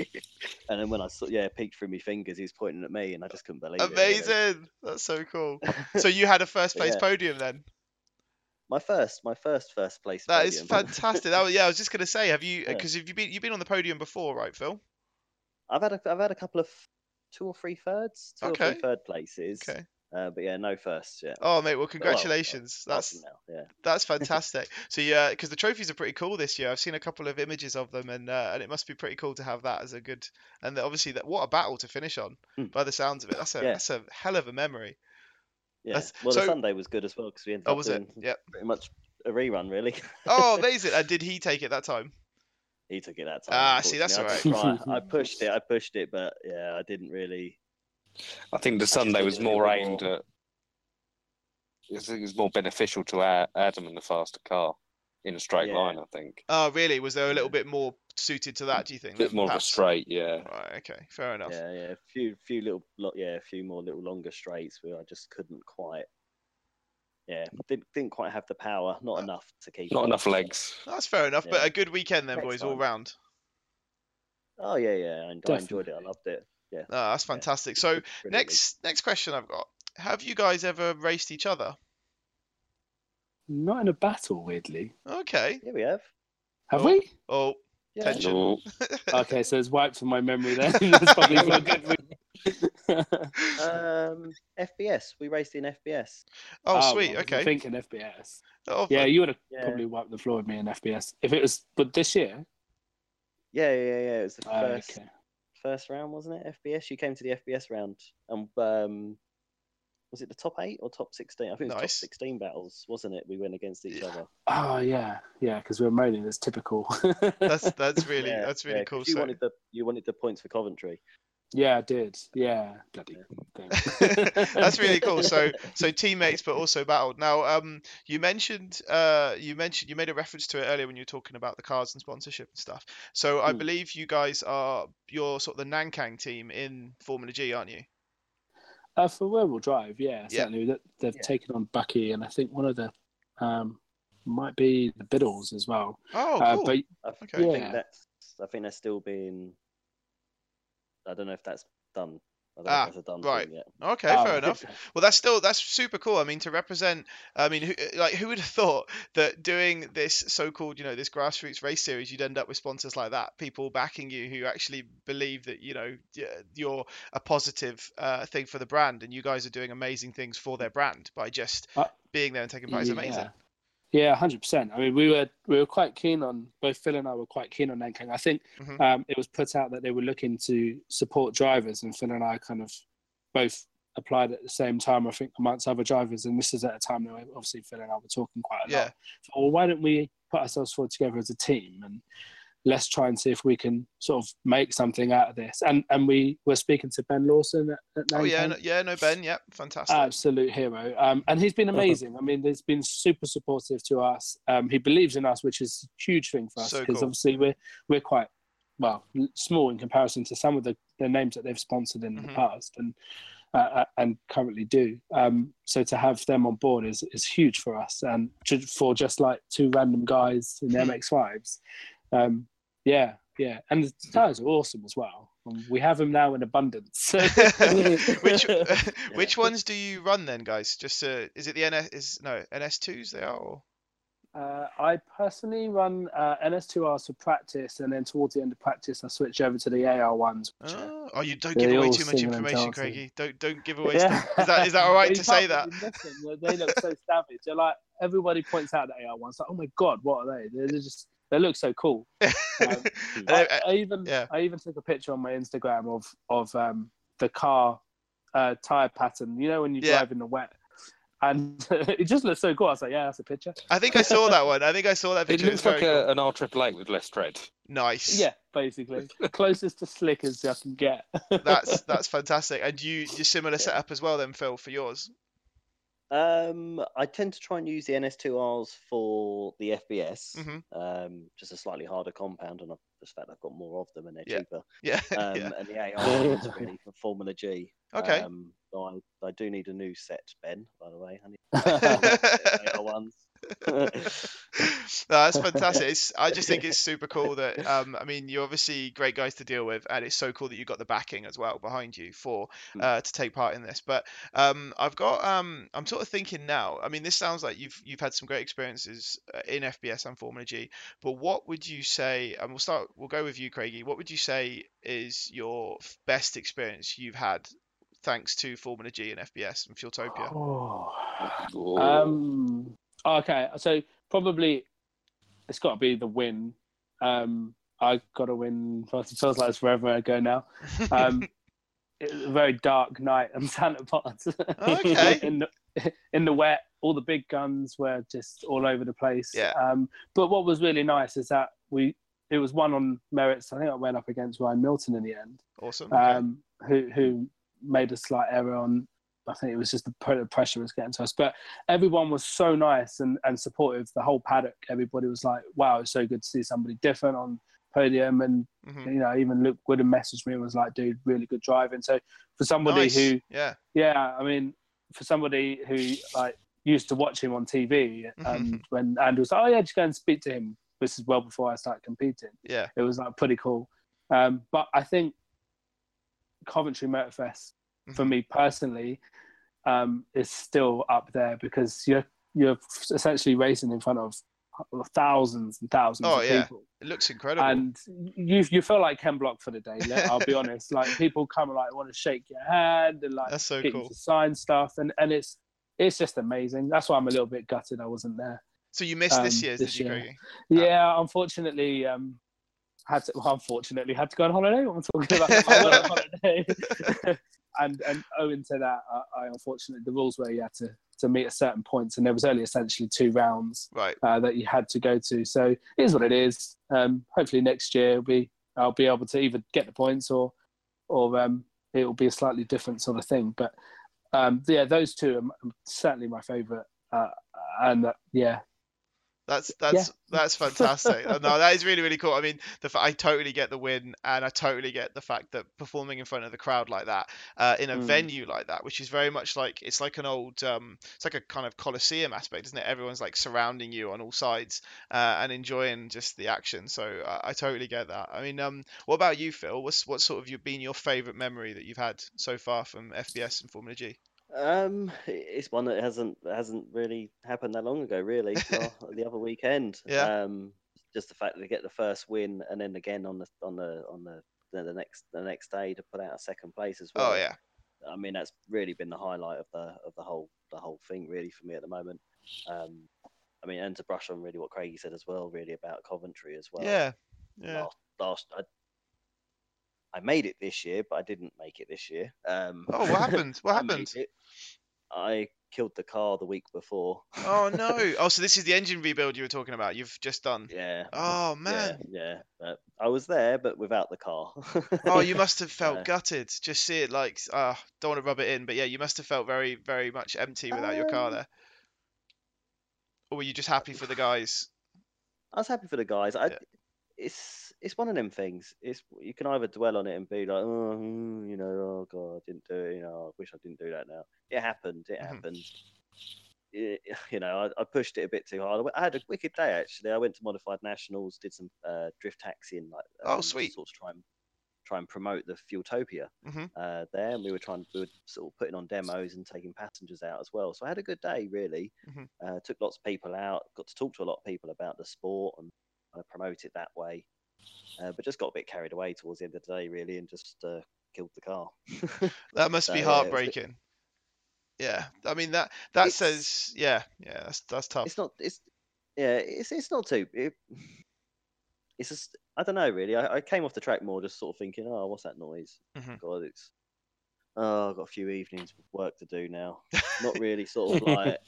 And then when I saw, yeah, peeked through my fingers, he was pointing at me, and I just couldn't believe it. really. Amazing. That's so cool. So you had a first place Yeah. podium then. My first, my first first place. That is podium. fantastic. That was, yeah, I was just gonna say, have you? Yeah. Because have you been you've been on the podium before, right, Phil? I've had a, I've had a couple of two or three thirds, two or three third places. Okay. Uh, but yeah, no first yet. Oh, mate. Well, Well, congratulations. starting That's yeah. that's fantastic. so yeah, because the trophies are pretty cool this year. I've seen a couple of images of them, and uh, and it must be pretty cool to have that as a good. And obviously, that what a battle to finish on. Hmm. By the sounds of it, that's a Yeah. that's a hell of a memory. Yeah. That's- Well, so- the Sunday was good as well because we ended Oh, up was it? doing Yep. pretty much a rerun, really. Oh, amazing. And did he take it that time? He took it that time. Ah, see, that's unfortunately. I I pushed it, I pushed it, but yeah, I didn't really. I think the Sunday was more aimed more. at. I think it was more beneficial to Adam and the faster car in a straight Yeah. line. I think Oh, really? Was there a little bit more suited to that? Do you think? a bit than more of a straight. Yeah. Right. Okay. Fair enough. Yeah, yeah, a few, few little, yeah, a few more little longer straights where I just couldn't quite. Yeah, didn't didn't quite have the power, not enough to keep. Not up. enough legs. That's fair enough. But a good weekend then, Next boys, all time. round. Oh yeah, yeah, I, I enjoyed it. I loved it. Yeah. Oh, that's Yeah. fantastic. So brilliantly. next next question I've got: Have you guys ever raced each other? Not in a battle, weirdly. Okay. Yeah, we have. Have Oh. we? Oh, Yeah. Tension. Oh, Okay, so it's wiped from my memory then. That's probably for a good reason. Um, FBS. We raced in FBS. oh, Oh, sweet. I was Okay. Thinking FBS. Oh, Yeah, fun. you would have Yeah. probably wiped the floor with me in FBS if it was. But this year, Yeah, yeah, yeah. It was the Ah, first okay. first round, wasn't it? FBS. You came to the FBS round, and um, was it the top eight or top sixteen? I think it was top sixteen battles, wasn't it? We went against each Yeah. other. Oh yeah, yeah, because we were moaning. It's typical. That's that's really Yeah, that's really yeah, 'cause cool. You So wanted the you wanted the points for Coventry. Yeah, I did. Yeah, bloody thing. that's really cool. So so teammates, but also battled. Now, um, you mentioned uh, you mentioned you made a reference to it earlier when you were talking about the cars and sponsorship and stuff. So I Hmm. believe you guys are you're sort of the Nankang team in Formula G, aren't you? Uh, for rear wheel drive, yeah, Yeah. certainly. That They've Yeah. taken on Bucky, and I think one of the um, might be the Biddles as well. Oh, uh, cool. but I Okay. Yeah. think that's I think that's still being. I don't know if that's done. I don't know Ah, right. thing yet. okay, Oh, fair enough. Well, that's still that's super cool. I mean, to represent, I mean, who, like who would have thought that doing this so-called, you know, this grassroots race series, you'd end up with sponsors like that, people backing you who actually believe that you know you're a positive uh, thing for the brand, and you guys are doing amazing things for their brand by just Uh, being there and taking part. It's amazing. Yeah. Hundred percent. I mean, we were we were quite keen on both Phil and I were quite keen on Nankang. I think Mhm. um, it was put out that they were looking to support drivers, and Phil and I kind of both applied at the same time. I think amongst other drivers, and this is at a time that obviously Phil and I were talking quite a Yeah. lot. So, well, why don't we put ourselves forward together as a team and let's try and see if we can sort of make something out of this. And and we were speaking to Ben Lawson at, at Oh yeah, no, yeah, no Ben, yep, fantastic. Absolute hero. Um, and he's been amazing. I mean, he's been super supportive to us. Um, he believes in us, which is a huge thing for us So because cool. obviously we're we're quite well small in comparison to some of the, the names that they've sponsored in Mhm. the past and uh, and currently do. Um, so to have them on board is is huge for us and ju- for just like two random guys in the Hmm. MX5s. Um, yeah, yeah, and the tires are awesome as well. Um, We have them now in abundance. So which which ones do you run then, guys? Just uh, is it the NS? Is no NS2s they are? Or? Uh, I personally run uh, NS2Rs for practice, and then towards the end of practice, I switch over to the AR ones. are- Oh, oh, you don't give away too much information. Kraigy. Don't don't give away Yeah. stuff. Is that is that all right to say that? really miss them. They look so savage. They're like everybody points out the AR ones. Like, oh my god, what are they? They're just they look so cool. Um, I, I even yeah. I even took a picture on my Instagram of of um, the car uh, tire pattern. You know when you Yeah. drive in the wet, and it just looks so cool. I was like, yeah, that's a picture. I think I saw that one. I think I saw that picture. it looks It's like a, cool. an R triple eight with less tread. nice. Yeah, basically closest to slick as I can get. That's that's fantastic. And you you similar setup as well then, Phil, for yours. Um, I tend to try and use the NS2Rs for the FBS, Mhm. um, just a slightly harder compound, and I just the fact I've got more of them and they're Yeah. cheaper. Yeah. Um, yeah. And the AI ones really for Formula G. Okay. Um, so I, I do need a new set, Ben. By the way, I need the AI ones. no, that's fantastic. It's, I just think it's super cool that um, I mean you're obviously great guys to deal with, and it's so cool that you've got the backing as well behind you for Mm. uh, to take part in this. But um, I've got um, I'm sort of thinking now. I mean, this sounds like you've you've had some great experiences uh, in FBS and Formula G. But what would you say? And we'll start. We'll go with you, Kraigy. What would you say is your best experience you've had thanks to Formula G and FBS and Fueltopia? Oh. Um. Okay, so probably it's got to be the win. Um, I got to win. It feels like it's forever ago now. Um, it was a very dark night in Santa. Okay. in the in the wet, all the big guns were just all over the place. Yeah. Um, but what was really nice is that we it was one on merits. I think I went up against Ryan Milton in the end awesome. Okay. um, who who made a slight error on. I think it was just the pressure was getting to us, but everyone was so nice and, and supportive. The whole paddock, everybody was like, "Wow, it's so good to see somebody different on podium." And Mhm. you know, even Luke Woodham messaged me and was like, "Dude, really good driving." So for somebody Nice. who, yeah. yeah, I mean, for somebody who like used to watch him on TV, and when Andrew was like, "Oh yeah, just go and speak to him," this is well before I started competing Yeah. it was like pretty cool. Um, but I think Coventry Motorfest for me personally um, is still up there because you're you're essentially racing in front of thousands and thousands Oh, of yeah. people, It looks incredible. and you you feel like Ken Block for the day. I'll be honest, like people come and like want to shake your hand and like That's so get cool. you to sign stuff, and and it's it's just amazing. That's why I'm a little bit gutted I wasn't there. So you missed this um, year's, this year. Yeah, unfortunately, um, had to. Well, unfortunately, had to go on holiday. What am I talking about? I went on holiday, and and owing to that, I, I unfortunately the rules were you had to to meet a certain points, and there was only essentially two rounds Right. uh, that you had to go to. So it is what it is. Um, hopefully next year be I'll be able to either get the points or or um, it will be a slightly different sort of thing. But um, yeah, those two are certainly my favourite. Uh, and uh, yeah, That's that's that's fantastic. No, that is really really cool. I mean, the I totally get the win, and I totally get the fact that performing in front of the crowd like that, uh, in a Mm. venue like that, which is very much like it's like an old, um, it's like a kind of coliseum aspect, isn't it? Everyone's like surrounding you on all sides uh, and enjoying just the action. So I, I totally get that. I mean, um, what about you, Phil? What's what sort of you been your favourite memory that you've had so far from FBS and Formula G? Um, it's one that hasn't hasn't really happened that long ago, really. the other weekend. Yeah. Um, just the fact that they get the first win and then again on the on the on the the, the next the next day to put out a second place as well. Oh yeah, I mean that's really been the highlight of the of the whole the whole thing really for me at the moment. Um, I mean, and to brush on really what Kraigy said as well, really about Coventry as well. yeah, yeah. Last, last I, I made it this year, but I didn't make it this year. Um, Oh, what happened? What happened? I killed the car the week before. Oh no! Oh, so this is the engine rebuild you were talking about. You've just done. Yeah. Oh man. Yeah, yeah. Uh, I was there, but without the car. Oh, you must have felt Yeah. gutted. Just see it like, uh, don't want to rub it in, but yeah, you must have felt very, very much empty without your car Um, there. Or were you just happy for the guys? I was happy for the guys. I, Yeah. It's it's one of them things. It's you can either dwell on it and be like, oh, mm, you know, oh god, I didn't do it. You know, I wish I didn't do that now. It happened. It Mhm. happened. It, you know, I, I pushed it a bit too hard. I had a wicked day actually. I went to modified nationals, did some uh, drift taxiing, like Oh, um, sweet. sort of try and try and promote the Fueltopia Mhm. uh, there. And we were trying, we were sort of putting on demos and taking passengers out as well. So I had a good day really. Mhm. Uh, took lots of people out, got to talk to a lot of people about the sport and kind of promote it that way. Uh, but just got a bit carried away towards the end of the day, really, and just uh, killed the car. That must So, be yeah, was a bit- heartbreaking. Yeah, I mean that that It's- says yeah, yeah, that's that's tough. it's not, it's yeah, it's it's not too. It, it's just I don't know really. I, I came off the track more just sort of thinking, oh, what's that noise? Mhm. God, it's oh, I've got a few evenings of work to do now. Not really sort of like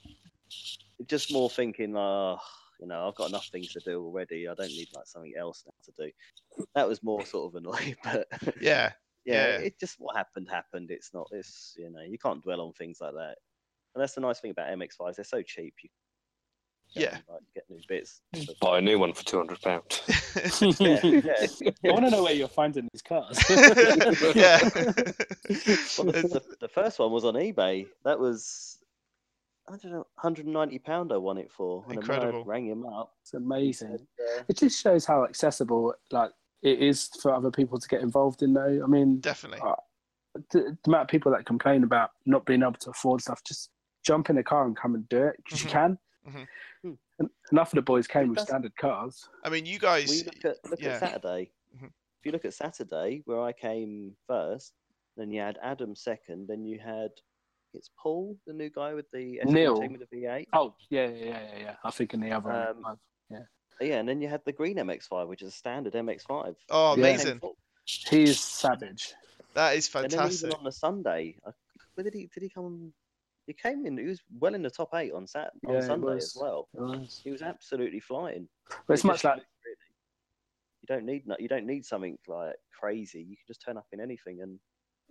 just more thinking, oh, you know, I've got enough things to do already. I don't need like something else now to do. That was more sort of annoying, but Yeah, yeah, Yeah. it just what happened happened. It's not this, you know, you can't dwell on things like that. And that's the nice thing about MX5s; they're so cheap. You Yeah. like, get new bits. Buy a new one for two hundred pounds. yeah, yeah. I want to know where you're finding these cars. yeah. Well, the, the, the first one was on eBay. That was I don't know, 190 pound I won it for. And then when I Incredible. rang him up. it's amazing. uh, It just shows how accessible like it is for other people to get involved in. Though I mean, Definitely. Uh, the, the amount of people that complain about not being able to afford stuff, just jump in a car and come and do it because Mhm. you can. Mhm. Hmm. And enough of the boys came with That's- standard cars. I mean, you well, guys. you look at look yeah. at Saturday. Mhm. If you look at Saturday, where I came first, then you had Adam second, then you had it's Paul, the new guy with the S Neil. team with the V8. Oh yeah, yeah, yeah, yeah. yeah. I think in the other. Um, one. Yeah, and then you had the green MX5, which is a standard MX5. Oh, Yeah. amazing. He's savage. That is fantastic. And then fantastic. even on the Sunday, I, where did he did he come? He came in. He was well in the top eight on Sat on Yeah, he Sunday was. as well. Was. He was absolutely flying. But it's much like really, you don't need you don't need something like crazy. You can just turn up in anything, and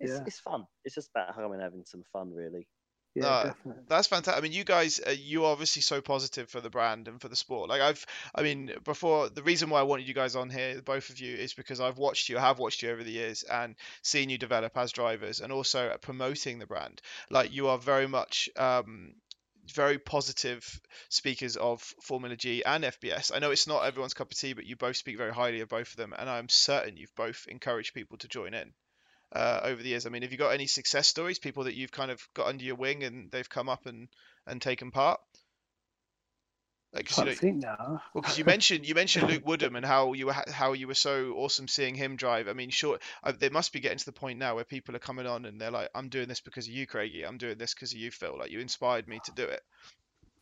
it's Yeah. it's fun. It's just about coming and having some fun, really. yeah, No, definitely. That's fantastic. I mean, you guys, uh, you are obviously so positive for the brand and for the sport. Like I've, I mean, before the reason why I wanted you guys on here, both of you, is because I've watched you, I have watched you over the years and seen you develop as drivers and also promoting the brand. Like you are very much, um, very positive speakers of Formula G and FBS. I know it's not everyone's cup of tea, but you both speak very highly of both of them, and I'm certain you've both encouraged people to join in uh, over the years. I mean, have you got any success stories? People that you've kind of got under your wing and they've come up and and taken part. Like, 'cause you I know, think now. well, because you mentioned you mentioned Luke Woodham and how you were how you were so awesome seeing him drive. I mean, sure, uh, they must be getting to the point now where people are coming on and they're like, "I'm doing this because of you, Kraigy. I'm doing this because of you, Phil. Like, you inspired me to do it."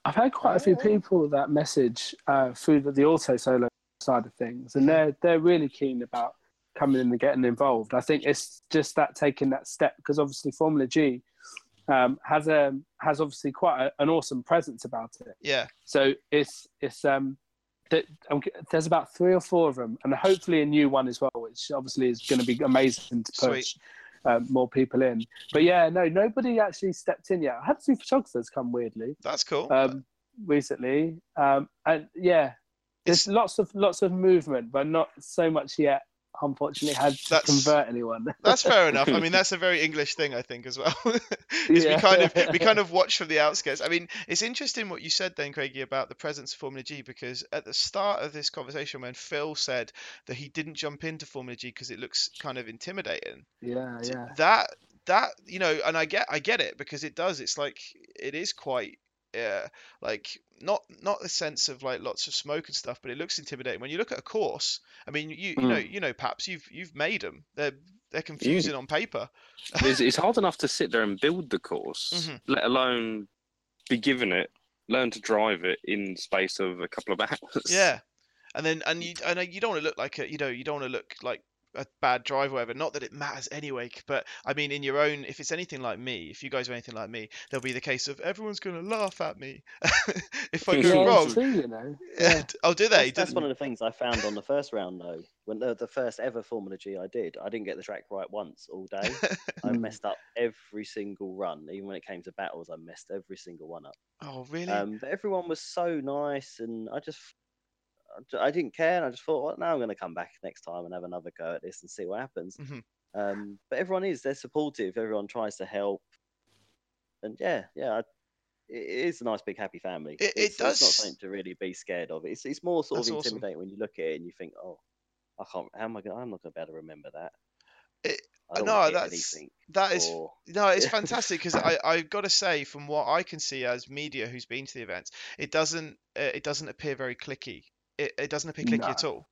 I've had quite a few Oh. people that message uh, through the, the auto solo side of things, and they're they're really keen about coming in and getting involved. I think it's just that taking that step because obviously Formula G um, has a has obviously quite a, an awesome presence about it. Yeah, So it's it's um that um, there's about three or four of them, and hopefully a new one as well, which obviously is going to be amazing to push um, more people in. But yeah, no, nobody actually stepped in yet. I had few photographers come weirdly that's cool. um, recently, um, and yeah, there's lots of lots of movement, but not so much yet. Unfortunately, had to That's- convert anyone. That's fair enough. I mean, that's a very English thing, I think, as well. is Yeah. we kind of we kind of watch from the outskirts. I mean, it's interesting what you said then, Kraigy, about the presence of Formula G, because at the start of this conversation, when Phil said that he didn't jump into Formula G because it looks kind of intimidating, yeah, yeah, that that you know, and I get I get it because it does. It's like it is quite. Yeah, like not not the sense of like lots of smoke and stuff, but it looks intimidating. When you look at a course, I mean, you you know you know, Paps, you've you've made them. They're they're confusing on paper. it's, it's hard enough to sit there and build the course, Mhm. let alone be given it, learn to drive it in space of a couple of hours. Yeah, and then and you and you don't want to look like a you know you don't want to look like a bad drive or whatever. Not that it matters anyway, but I mean, in your own, if it's anything like me, if you guys are anything like me, there'll be the case of everyone's going to laugh at me if I Yeah, go wrong. true, you know. Yeah. Oh, do they? That's, that's one of the things I found on the first round, though. When the, the first ever Formula G I did, I didn't get the track right once all day. I messed up every single run. Even when it came to battles, I messed every single one up. oh, really? Um, but everyone was so nice, and I just, I didn't care. And I just thought, well, now I'm going to come back next time and have another go at this and see what happens. Mhm. Um, but everyone is, they're supportive. Everyone tries to help. And yeah, yeah, I, it is a nice big happy family. It- it it's, It's not does- something to really be scared of. It's, it's more sort That's of awesome. intimidating when you look at it and you think, oh, I can't. How am I going? I'm not going to be able to remember that. It- no, that's- anything. that is or- No, it's fantastic because I I've got to say, from what I can see as media who's been to the events, it doesn't uh, it doesn't appear very clicky. It it doesn't appear clicky at all.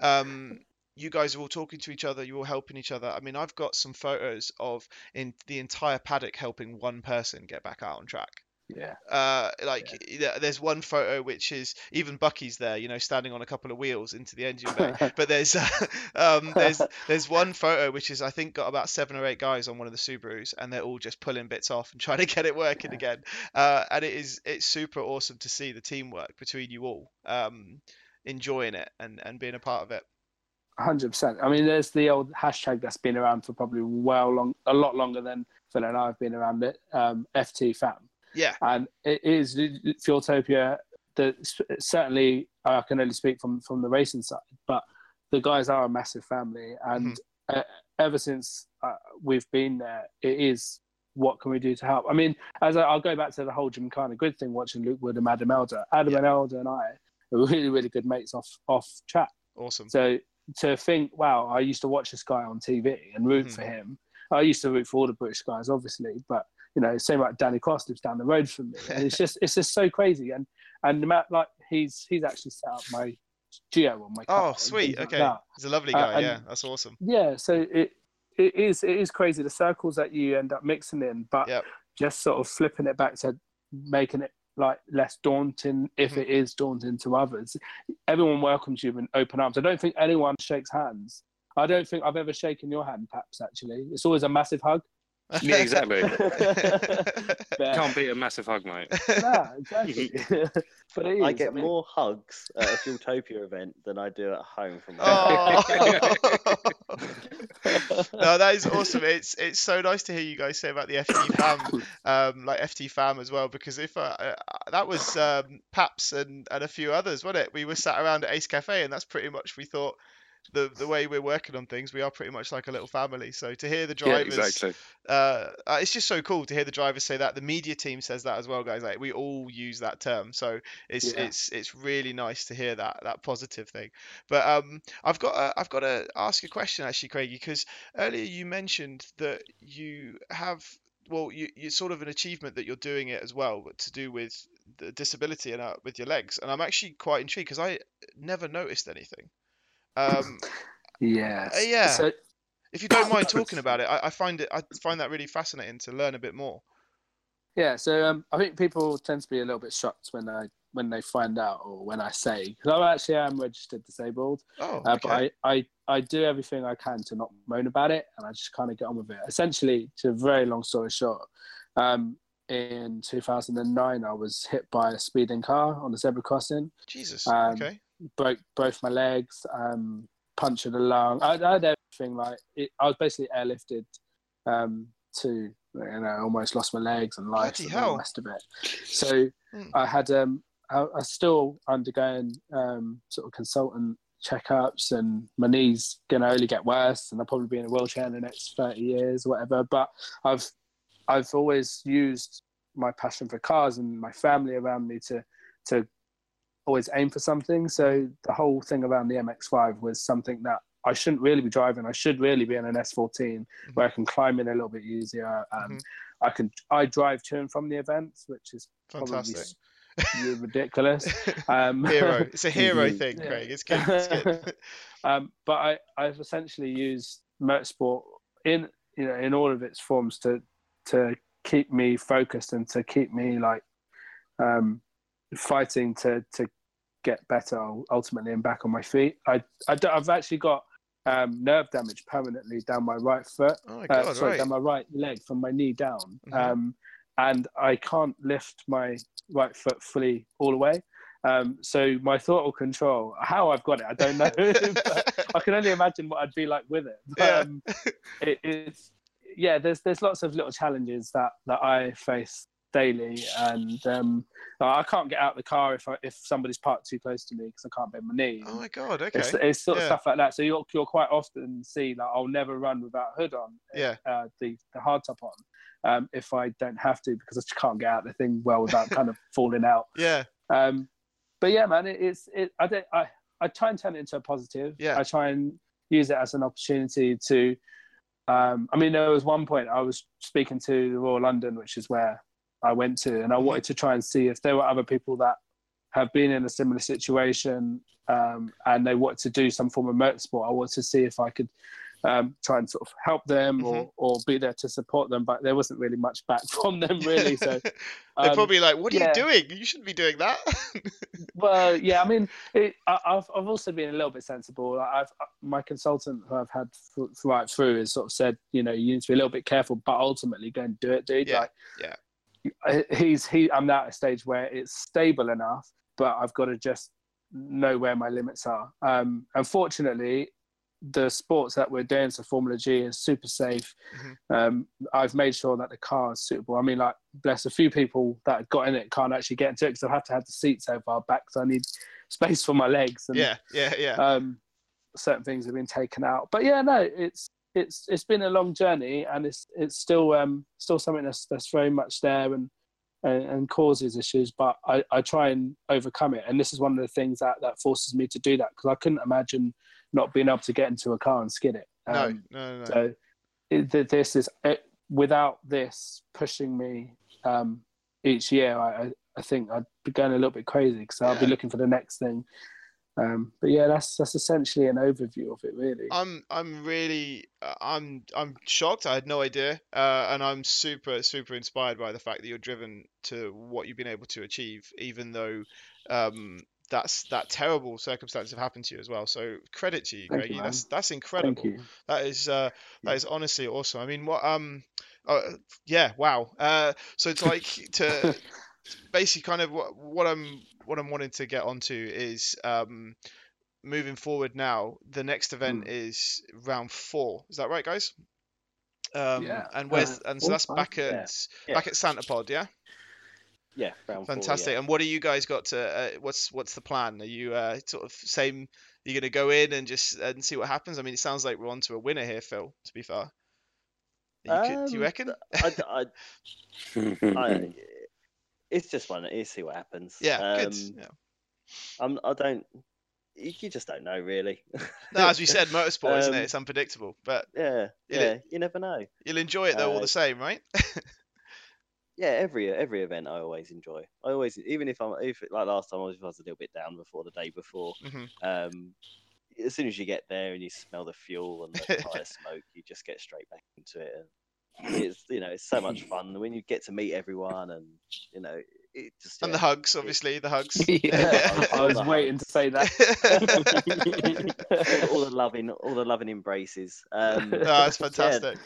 Um, you guys are all talking to each other. You're all helping each other. I mean, I've got some photos of in the entire paddock helping one person get back out on track. Yeah. Uh, like yeah, there's one photo which is even Bucky's there, you know, standing on a couple of wheels into the engine bay. but there's um, there's there's one photo which is I think got about seven or eight guys on one of the Subarus, and they're all just pulling bits off and trying to get it working Yeah. again. Uh, and it is it's super awesome to see the teamwork between you all, um, enjoying it and and being a part of it. Hundred percent. I mean, there's the old hashtag that's been around for probably well long, a lot longer than Phil and I have been around it. Um, FT fam, Yeah, and it is Fueltopia the certainly I can only speak from from the racing side, but the guys are a massive family, and Mm-hmm. uh, ever since uh, we've been there, it is what can we do to help? I mean, as I, I'll go back to the whole Jim Gymkhana GRID thing, watching Luke Wood and Adam Elder. Adam Yeah. and Elder and I really, really good mates off off chat. Awesome. So to think, wow, I used to watch this guy on TV and root Mhm. for him. I used to root for all the British guys, obviously, but you know, same like Danny Cross lives down the road from me, and it's just it's just so crazy. And and the ma- like he's he's actually set up my geo on my car. Oh, sweet. things like Okay. He's a lovely Uh, guy. and- yeah, that's awesome. Yeah, so it it is it is crazy the circles that you end up mixing in, but Yep. just sort of flipping it back to making it like less daunting if Mhm. it is daunting to others. Everyone welcomes you with open arms. I don't think anyone shakes hands. I don't think I've ever shaken your hand, perhaps. Actually, it's always a massive hug. Yeah, exactly. But- Can't beat a massive hug, mate. Nah, exactly. but it is. I get mean, more hugs at a Fueltopia event than I do at home from my Oh. no, that is awesome. It's it's so nice to hear you guys say about the FT fam, um, like FT fam as well, because if uh, uh, that was um, Paps and, and a few others, wasn't it? We were sat around at Ace Cafe, and that's pretty much we thought the the way we're working on things, we are pretty much like a little family. So to hear the Yeah, drivers, exactly. uh, uh, it's just so cool to hear the drivers say that. The media team says that as well, guys. Like we all use that term, so it's Yeah. it's it's really nice to hear that that positive thing. But um, I've got to, I've got to ask a question actually, Kraigy, because earlier you mentioned that you have well, you, it's sort of an achievement that you're doing it as well, but to do with the disability and uh, with your legs. And I'm actually quite intrigued because I never noticed anything. Um, Yes. Uh, yeah. So, if you don't mind talking about it, I, I find it I find that really fascinating to learn a bit more. Yeah, so um, I think people tend to be a little bit shocked when I when they find out or when I say because I actually am registered disabled, Oh, uh, but I, I I do everything I can to not moan about it, and I just kind of get on with it. Essentially, to a very long story short, um, in 2009 I was hit by a speeding car on the zebra crossing, Jesus. um, okay. Broke both my legs, um, punctured a lung. I, I had everything like it, I was basically airlifted um, to you know almost lost my legs and life Bloody and hell. the rest of it. So Hmm. I had um, I, I still undergoing um, sort of consultant checkups and my knees gonna only get worse and I'll probably be in a wheelchair in the next 30 years or whatever. But I've I've always used my passion for cars and my family around me to to always aim for something. So the whole thing around the MX5 was something that I shouldn't really be driving. I should really be in an S14 where I can climb in a little bit easier. Um, Mhm. I can I drive to and from the events, which is Fantastic. probably ridiculous. Um, hero. It's a hero thing, Yeah. Craig. It's good. It's good. um, but I, I've essentially used motorsport in you know in all of its forms to to keep me focused and to keep me like um, fighting to to get better ultimately and back on my feet. I, I don't- I've actually got um, nerve damage permanently down my right foot, Oh my uh, sorry, right. down my right leg from my knee down, Mhm. um, and I can't lift my right foot fully all the way. Um, so my throttle control, how I've got it, I don't know. I can only imagine what I'd be like with it. But, Yeah. um, it, it's yeah. There's there's lots of little challenges that that I face daily, and um, I can't get out of the car if I, if somebody's parked too close to me because I can't bend my knee. Oh my god, okay. It's, it's sort of stuff like that. So you'll, you'll quite often see like I'll never run without a hood on, Yeah. uh, the the hard top on, um, if I don't have to because I just can't get out the thing well without kind of falling out. Yeah. Um, but yeah, man, it, it's it. I don't. I I try and turn it into a positive. Yeah. I try and use it as an opportunity to. Um, I mean, there was one point I was speaking to the Royal London, which is where I went to, and I Mhm. wanted to try and see if there were other people that have been in a similar situation um, and they wanted to do some form of motorsport. I wanted to see if I could um, try and sort of help them or, Mhm. or be there to support them, but there wasn't really much back from them, really. So They're um, probably like, "What are yeah. you doing? You shouldn't be doing that." well, yeah, I mean, it, I, I've I've also been a little bit sensible. I've my consultant who I've had th- right through has sort of said, you know, you need to be a little bit careful, but ultimately go and do it, dude. Yeah, Like, yeah. He's he. I'm now at a stage where it's stable enough, but I've got to just know where my limits are. Um, unfortunately, the sports that we're doing, so Formula G is super safe. Mhm. Um, I've made sure that the car is suitable. I mean, like, bless a few people that got in it can't actually get into it because I have to have the seat so far back because I need space for my legs. And, Yeah, yeah, yeah. um, certain things have been taken out. But yeah, no, it's it's it's been a long journey, and it's it's still um still something that's that's very much there and and, and causes issues. But I, I try and overcome it, and this is one of the things that that forces me to do that because I couldn't imagine not being able to get into a car and skid it. no, Um, no, no, no. so it, this is it, without this pushing me um, each year. I, I- I think I'd be going a little bit crazy because I'll be looking for the next thing. Um, but yeah, that's that's essentially an overview of it, really. I'm I'm really uh, I'm I'm shocked. I had no idea, uh, and I'm super super inspired by the fact that you're driven to what you've been able to achieve, even though um, that's that terrible circumstance have happened to you as well. So credit to you, Thank Kraigy. man. that's that's incredible. Thank you. That is uh, that is honestly awesome. I mean, what um, uh, yeah, wow. Uh, so it's like to basically kind of what, what I'm what I'm wanting to get onto is um, moving forward now. The next event Hmm. is round four. Is that right, guys? Um, Yeah. And where's Uh, and so that's back at Yeah. Yeah. back at Santa Pod, yeah. Yeah, round four, Fantastic. yeah. And what do you guys got to? Uh, what's what's the plan? Are you uh, sort of same? You're gonna go in and just and see what happens. I mean, it sounds like we're on to a winner here, Phil. To be fair, you could, do you Um, reckon? I, I, I, it's just one. You see what happens. yeah, good. Um, Yeah. I'm. I don't. You just don't know, really. No, as we said, motorsport, isn't it? Um, It's unpredictable, but yeah, You yeah. You never know. you'll enjoy it though, all uh, the same, right? Yeah, every every event I always enjoy. I always, even if I'm, if like last time I was, I was a little bit down before the day before. Mhm. Um, as soon as you get there and you smell the fuel and the tire smoke, you just get straight back into it. And it's you know it's so much fun when you get to meet everyone and you know it just And the hugs, obviously, the hugs. yeah, I was waiting to say that. all, all the loving, all the loving embraces. Um, no, it's fantastic.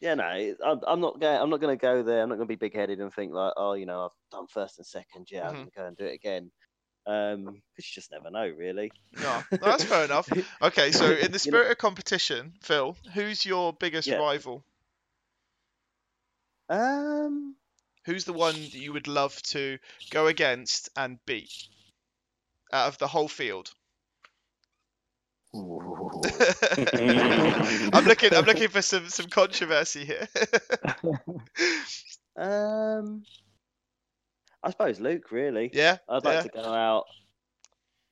yeah, no, I'm, I'm not going. I'm not going to go there. I'm not going to be big-headed and think like, oh, you know, I've done first and second. Yeah, I'm Mhm. going to go and do it again. Um, 'cause you just never know, really. No, no, that's fair enough. Okay, so in the You know- spirit of competition, Phil, who's your biggest Yeah. rival? Um, Who's the one that you would love to go against and beat out of the whole field? I'm looking. I'm looking for some some controversy here. um, I suppose Luke. Really, yeah, I'd yeah. like to go out,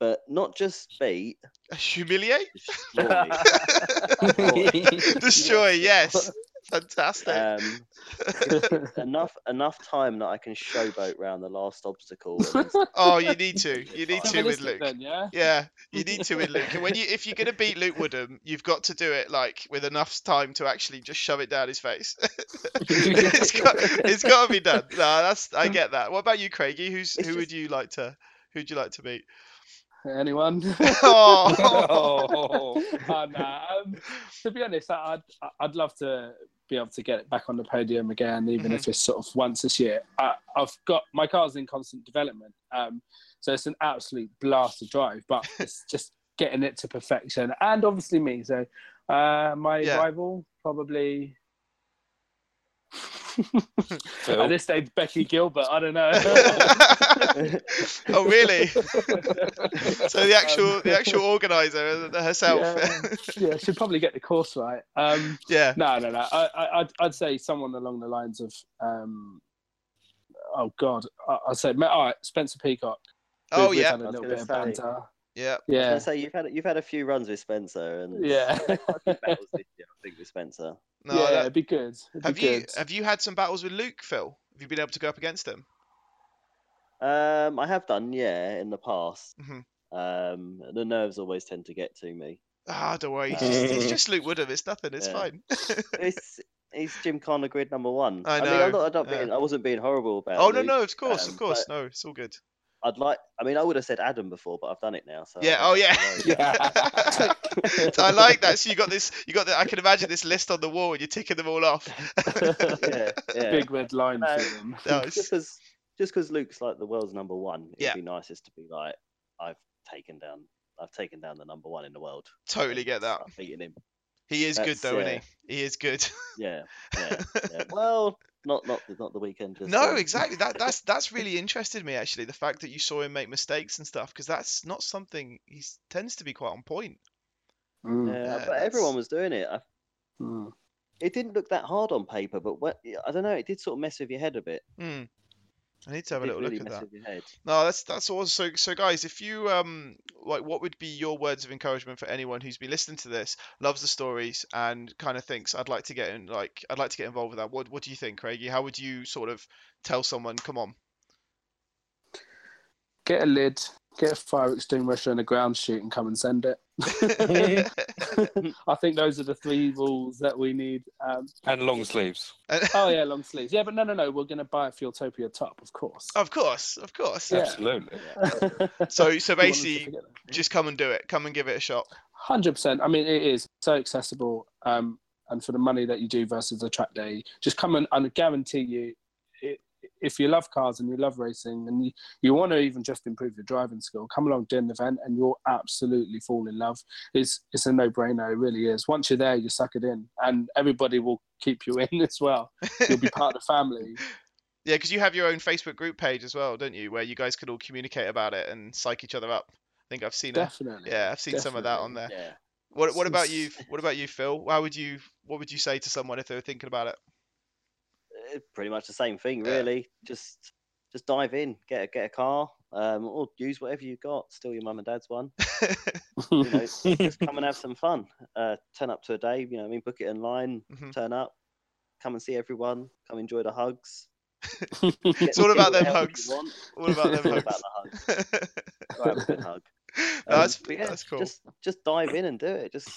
but not just beat, Humiliate, destroy. destroy. Yes, fantastic. um, enough enough time that I can showboat round the last obstacle. And oh, you need to. You need to with Luke. then, yeah. Yeah, you need to with Luke. And when you if you're gonna beat Luke Woodham, you've got to do it like with enough time to actually just shove it down his face. it's got it's got to be done. No, that's I get that. What about you, Craigie? Who's It's who would you like to who'd you like to beat? Anyone? Oh, oh, nah. um, to be honest, I'd I'd love to be able to get it back on the podium again, even if it's sort of once this year. I, I've got my car's in constant development, um, so it's an absolute blast to drive. But it's just getting it to perfection, and obviously me. So uh, my Yeah. rival probably. Phil? At this stage, Becky Gilbert. I don't know. oh really? So the actual the actual organizer herself. Yeah, yeah, she'd probably get the course right. Um, yeah. No, no, no. I, I, I'd, I'd say someone along the lines of, um, oh God, I, I'd say, all right, Spencer Peacock. We've- Oh we've yeah. had a I little gonna bit of say. banter. Yeah. I was Yeah, gonna say you've had you've had a few runs with Spencer and yeah, quite a few battles this year, I think with Spencer. No, yeah. that- It'd be good. It'd have be you good. have you had some battles with Luke, Phil? Have you been able to go up against him? Um, I have done, yeah, in the past. Mhm. Um, the nerves always tend to get to me. Ah, don't worry. It's just, he's just Luke Woodham. It's nothing. It's Yeah. fine. It's he's Gymkhana GRID number one. I know, I'm not, I'm not yeah. being, I wasn't being horrible about. It. Oh no, Luke. no, of course, of um, course. but- No, it's all good. I'd like. I mean, I would have said Adam before, but I've done it now. So Yeah. Oh have yeah. worry. I like that. So you got this. You got the. I can imagine this list on the wall, and you're ticking them all off. yeah, yeah. Big red line No. for them. Nice. just because just because Luke's like the world's number one, it'd Yeah. be nicest to be like I've taken down. I've taken down the number one in the world. Totally get that. Start beating him. He is good though, uh, isn't he? He is good. Yeah, yeah, yeah. Well, not not the- not the weekend. Just No, um, exactly. That that's that's really interested me actually. The fact that you saw him make mistakes and stuff, because that's not something he tends to be quite on point. Mm, Yeah, Yeah, but everyone was doing it. I, mm. it didn't look that hard on paper, but what, I don't know. It did sort of mess with your head a bit. Hmm. I need to have a little really look at that. No, that's that's awesome. So, so guys, if you um like, what would be your words of encouragement for anyone who's been listening to this, loves the stories, and kind of thinks I'd like to get in, like I'd like to get involved with that. What what do you think, Kraigy? How would you sort of tell someone, come on? Get a lid, get a fire extinguisher and a ground sheet, and come and send it. I think those are the three rules that we need. Um, And long sleeves. oh yeah, long sleeves. Yeah, but no, no, no. We're going to buy a Fueltopia top, of course. of course, of course. Yeah. Absolutely. So so basically, just come and do it. Come and give it a shot. Hundred percent. I mean, it is so accessible, um, and for the money that you do versus a track day, just come and, and I guarantee you, i if you love cars and you love racing and you, you want to even just improve your driving skill, come along to an event and you'll absolutely fall in love. It's it's a no brainer. It really is. Once you're there, you suck it in, and everybody will keep you in as well. You'll be part of the family. Yeah, because you have your own Facebook group page as well, don't you? Where you guys could all communicate about it and psych each other up. I think I've seen it. Definitely. Yeah, I've seen some of that on there. Yeah. What what about you? What about you, Phil? How would you what would you say to someone if they were thinking about it? Pretty much the same thing, Yeah. really. Just just dive in, get a, get a car, um, or use whatever you got. Steal your mum and dad's one. You know, just come and have some fun. Uh, turn up to a day. You know, I mean, book it online. Mhm. Turn up, come and see everyone. Come enjoy the hugs. It's all about them hugs. What about them all hugs? about the hugs. Go have a good hug. No, Um, that's yeah, that's cool. Just just dive in and do it. Just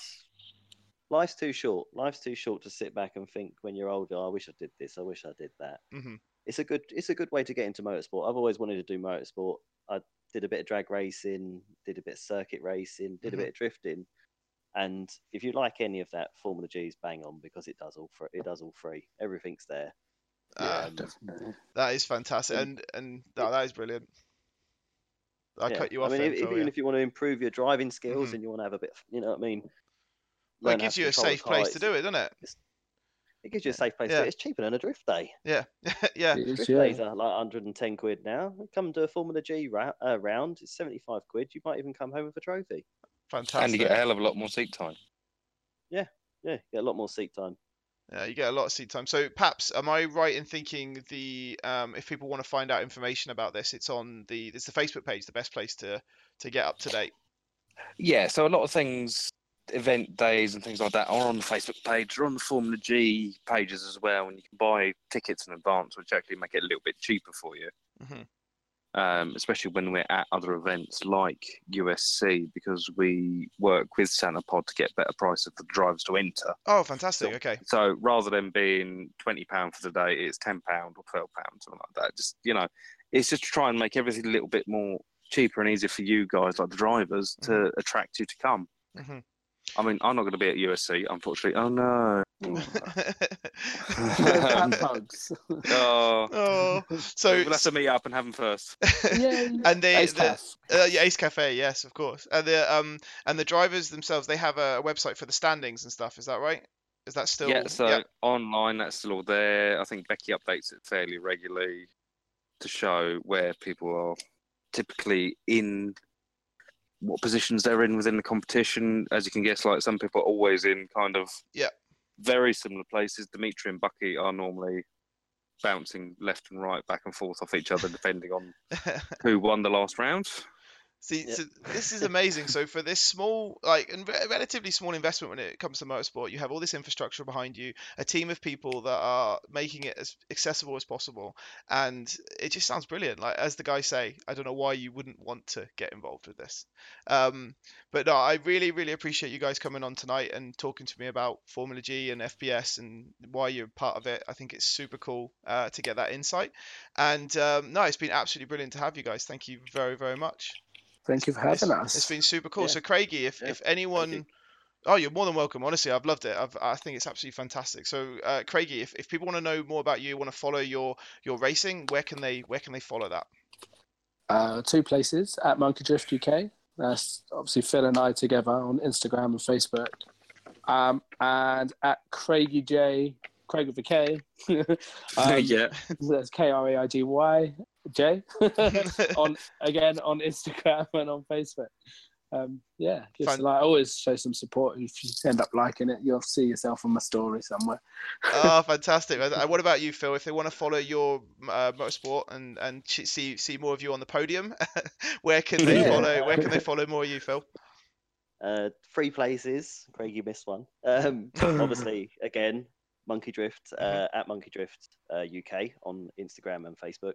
life's too short. Life's too short to sit back and think when you're older. "Oh, I wish I did this. I wish I did that. hmm It's a good it's a good way to get into motorsport. I've always wanted to do motorsport. I did a bit of drag racing, did a bit of circuit racing, did Mhm. a bit of drifting. And if you like any of that, Formula G is bang on because it does all for it does all free. Everything's there. Ah, Um, Definitely. that is fantastic, and- and that is brilliant. I yeah. cut you off I mean, if, even yeah. if you want to improve your driving skills Mhm. and you want to have a bit, of, you know what I mean. Well, it gives you a safe place to do it, doesn't it? It gives you a safe place. Yeah. To, it's cheaper than a drift day. Yeah, yeah. It is, Drift yeah. days are like 110 quid now. Come to a Formula G ra- uh, round, it's 75 quid. You might even come home with a trophy. Fantastic. And you get a hell of a lot more seat time. Yeah, Yeah, you get a lot more seat time. Yeah, you get a lot of seat time. So, perhaps, am I right in thinking the um, if people want to find out information about this, it's on the it's the Facebook page, the best place to to get up to date. Yeah, so a lot of things, event days and things like that, are on the Facebook page. They're on the Formula G pages as well, and you can buy tickets in advance, which actually make it a little bit cheaper for you. hmm Um, especially when we're at other events like USC, because we work with Santa Pod to get better prices for the drivers to enter. Oh, fantastic. So- Okay. So rather than being twenty pound for the day, it's ten pound or twelve pound, something like that. Just you know, it's just to try and make everything a little bit more cheaper and easier for you guys, like the drivers, to attract you to come. Mhm. I mean, I'm not going to be at USC, unfortunately. Oh no. Hugs. oh, oh, so we'll have to meet up and have them first. yeah. and they Ace the, Caf. Uh, yeah, Ace Cafe, yes, of course. And the um and the drivers themselves, they have a website for the standings and stuff. Is that right? Is that still? yeah, so online, that's still all there. I think Becky updates it fairly regularly to show where people are typically in what positions they're in within the competition. As you can guess, like some people are always in kind of Yeah. very similar places. Dimitri and Bucky are normally bouncing left and right, back and forth off each other, depending on who won the last round. See, Yep. so this is amazing. So for this small, like, and re- relatively small investment when it comes to motorsport, you have all this infrastructure behind you, a team of people that are making it as accessible as possible, and it just sounds brilliant. Like as the guys say, I don't know why you wouldn't want to get involved with this. Um, but no, I really, really appreciate you guys coming on tonight and talking to me about Formula G and FBS and why you're part of it. I think it's super cool uh, to get that insight. And um, no, it's been absolutely brilliant to have you guys. Thank you very, very much. Thank you for It's- having us. It's been super cool. Yeah. So Kraigy, if, Yeah, if anyone, you. oh, you're more than welcome. Honestly, I've loved it. I've, I think it's absolutely fantastic. So uh, Kraigy, if, if people want to know more about you, want to follow your your racing, where can they where can they follow that? Uh, two places at Monkey Drift UK That's obviously Phil and I together on Instagram and Facebook. Um, and at Kraigy J, Craig with a K. um, yeah. That's K R A I G Y J. on again on Instagram and on Facebook. Um, yeah, just Fun- like always show some support. If you end up liking it, you'll see yourself on my story somewhere. oh, fantastic! What about you, Phil? If they want to follow your uh, motorsport and and ch- see see more of you on the podium, where can they Yeah. follow? Where can they follow more of you, Phil? Uh, three places. Craig, you missed one. Um, obviously, again, Monkey Drift uh, at Monkey Drift uh, UK on Instagram and Facebook.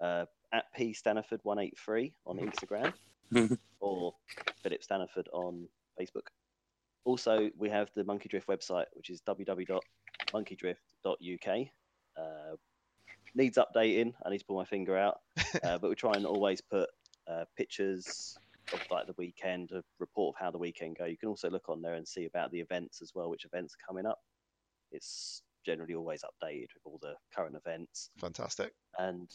Uh, at P Staniford eight three on Instagram, or Philip Staniford on Facebook. Also, we have the Monkey Drift website, which is www.monkeydrift.uk. Uh, needs updating. I need to pull my finger out, uh, but we try and always put uh, pictures of like the weekend, a report of how the weekend go. You can also look on there and see about the events as well, which events are coming up. It's generally always updated with all the current events Fantastic. and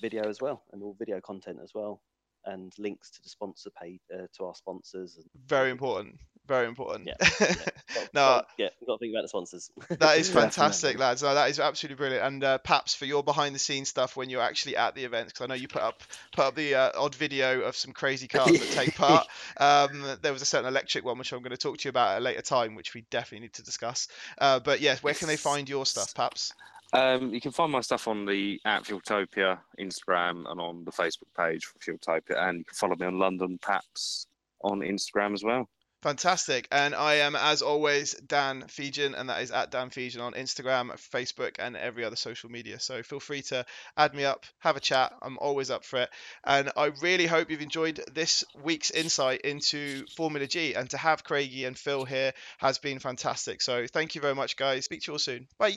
video as well, and all video content as well, and links to the sponsor page uh, to our sponsors. And Very important. Very important. Yeah, Well, no, yeah, we've got to think about the sponsors. that is fantastic, lads. No, that is absolutely brilliant. And uh, Paps, for your behind the scenes stuff when you're actually at the events, because I know you put up put up the uh, odd video of some crazy cars that take part. Um, there was a certain electric one which I'm going to talk to you about at a later time, which we definitely need to discuss. Uh, but yes, where can they find your stuff, Paps? Um, you can find my stuff on the at Fueltopia Instagram and on the Facebook page for Fueltopia, and you can follow me on London Paps on Instagram as well. Fantastic. And I am, as always, Dan Fijian, and that is at Dan Fijian on Instagram, Facebook, and every other social media. So feel free to add me up, have a chat. I'm always up for it. And I really hope you've enjoyed this week's insight into Formula G. And to have Kraigy and Phil here has been fantastic. So thank you very much, guys. Speak to you all soon. Bye.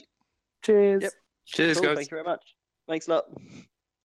Cheers. Yep. Cheers, Cool, guys. Thank you very much. Thanks a lot.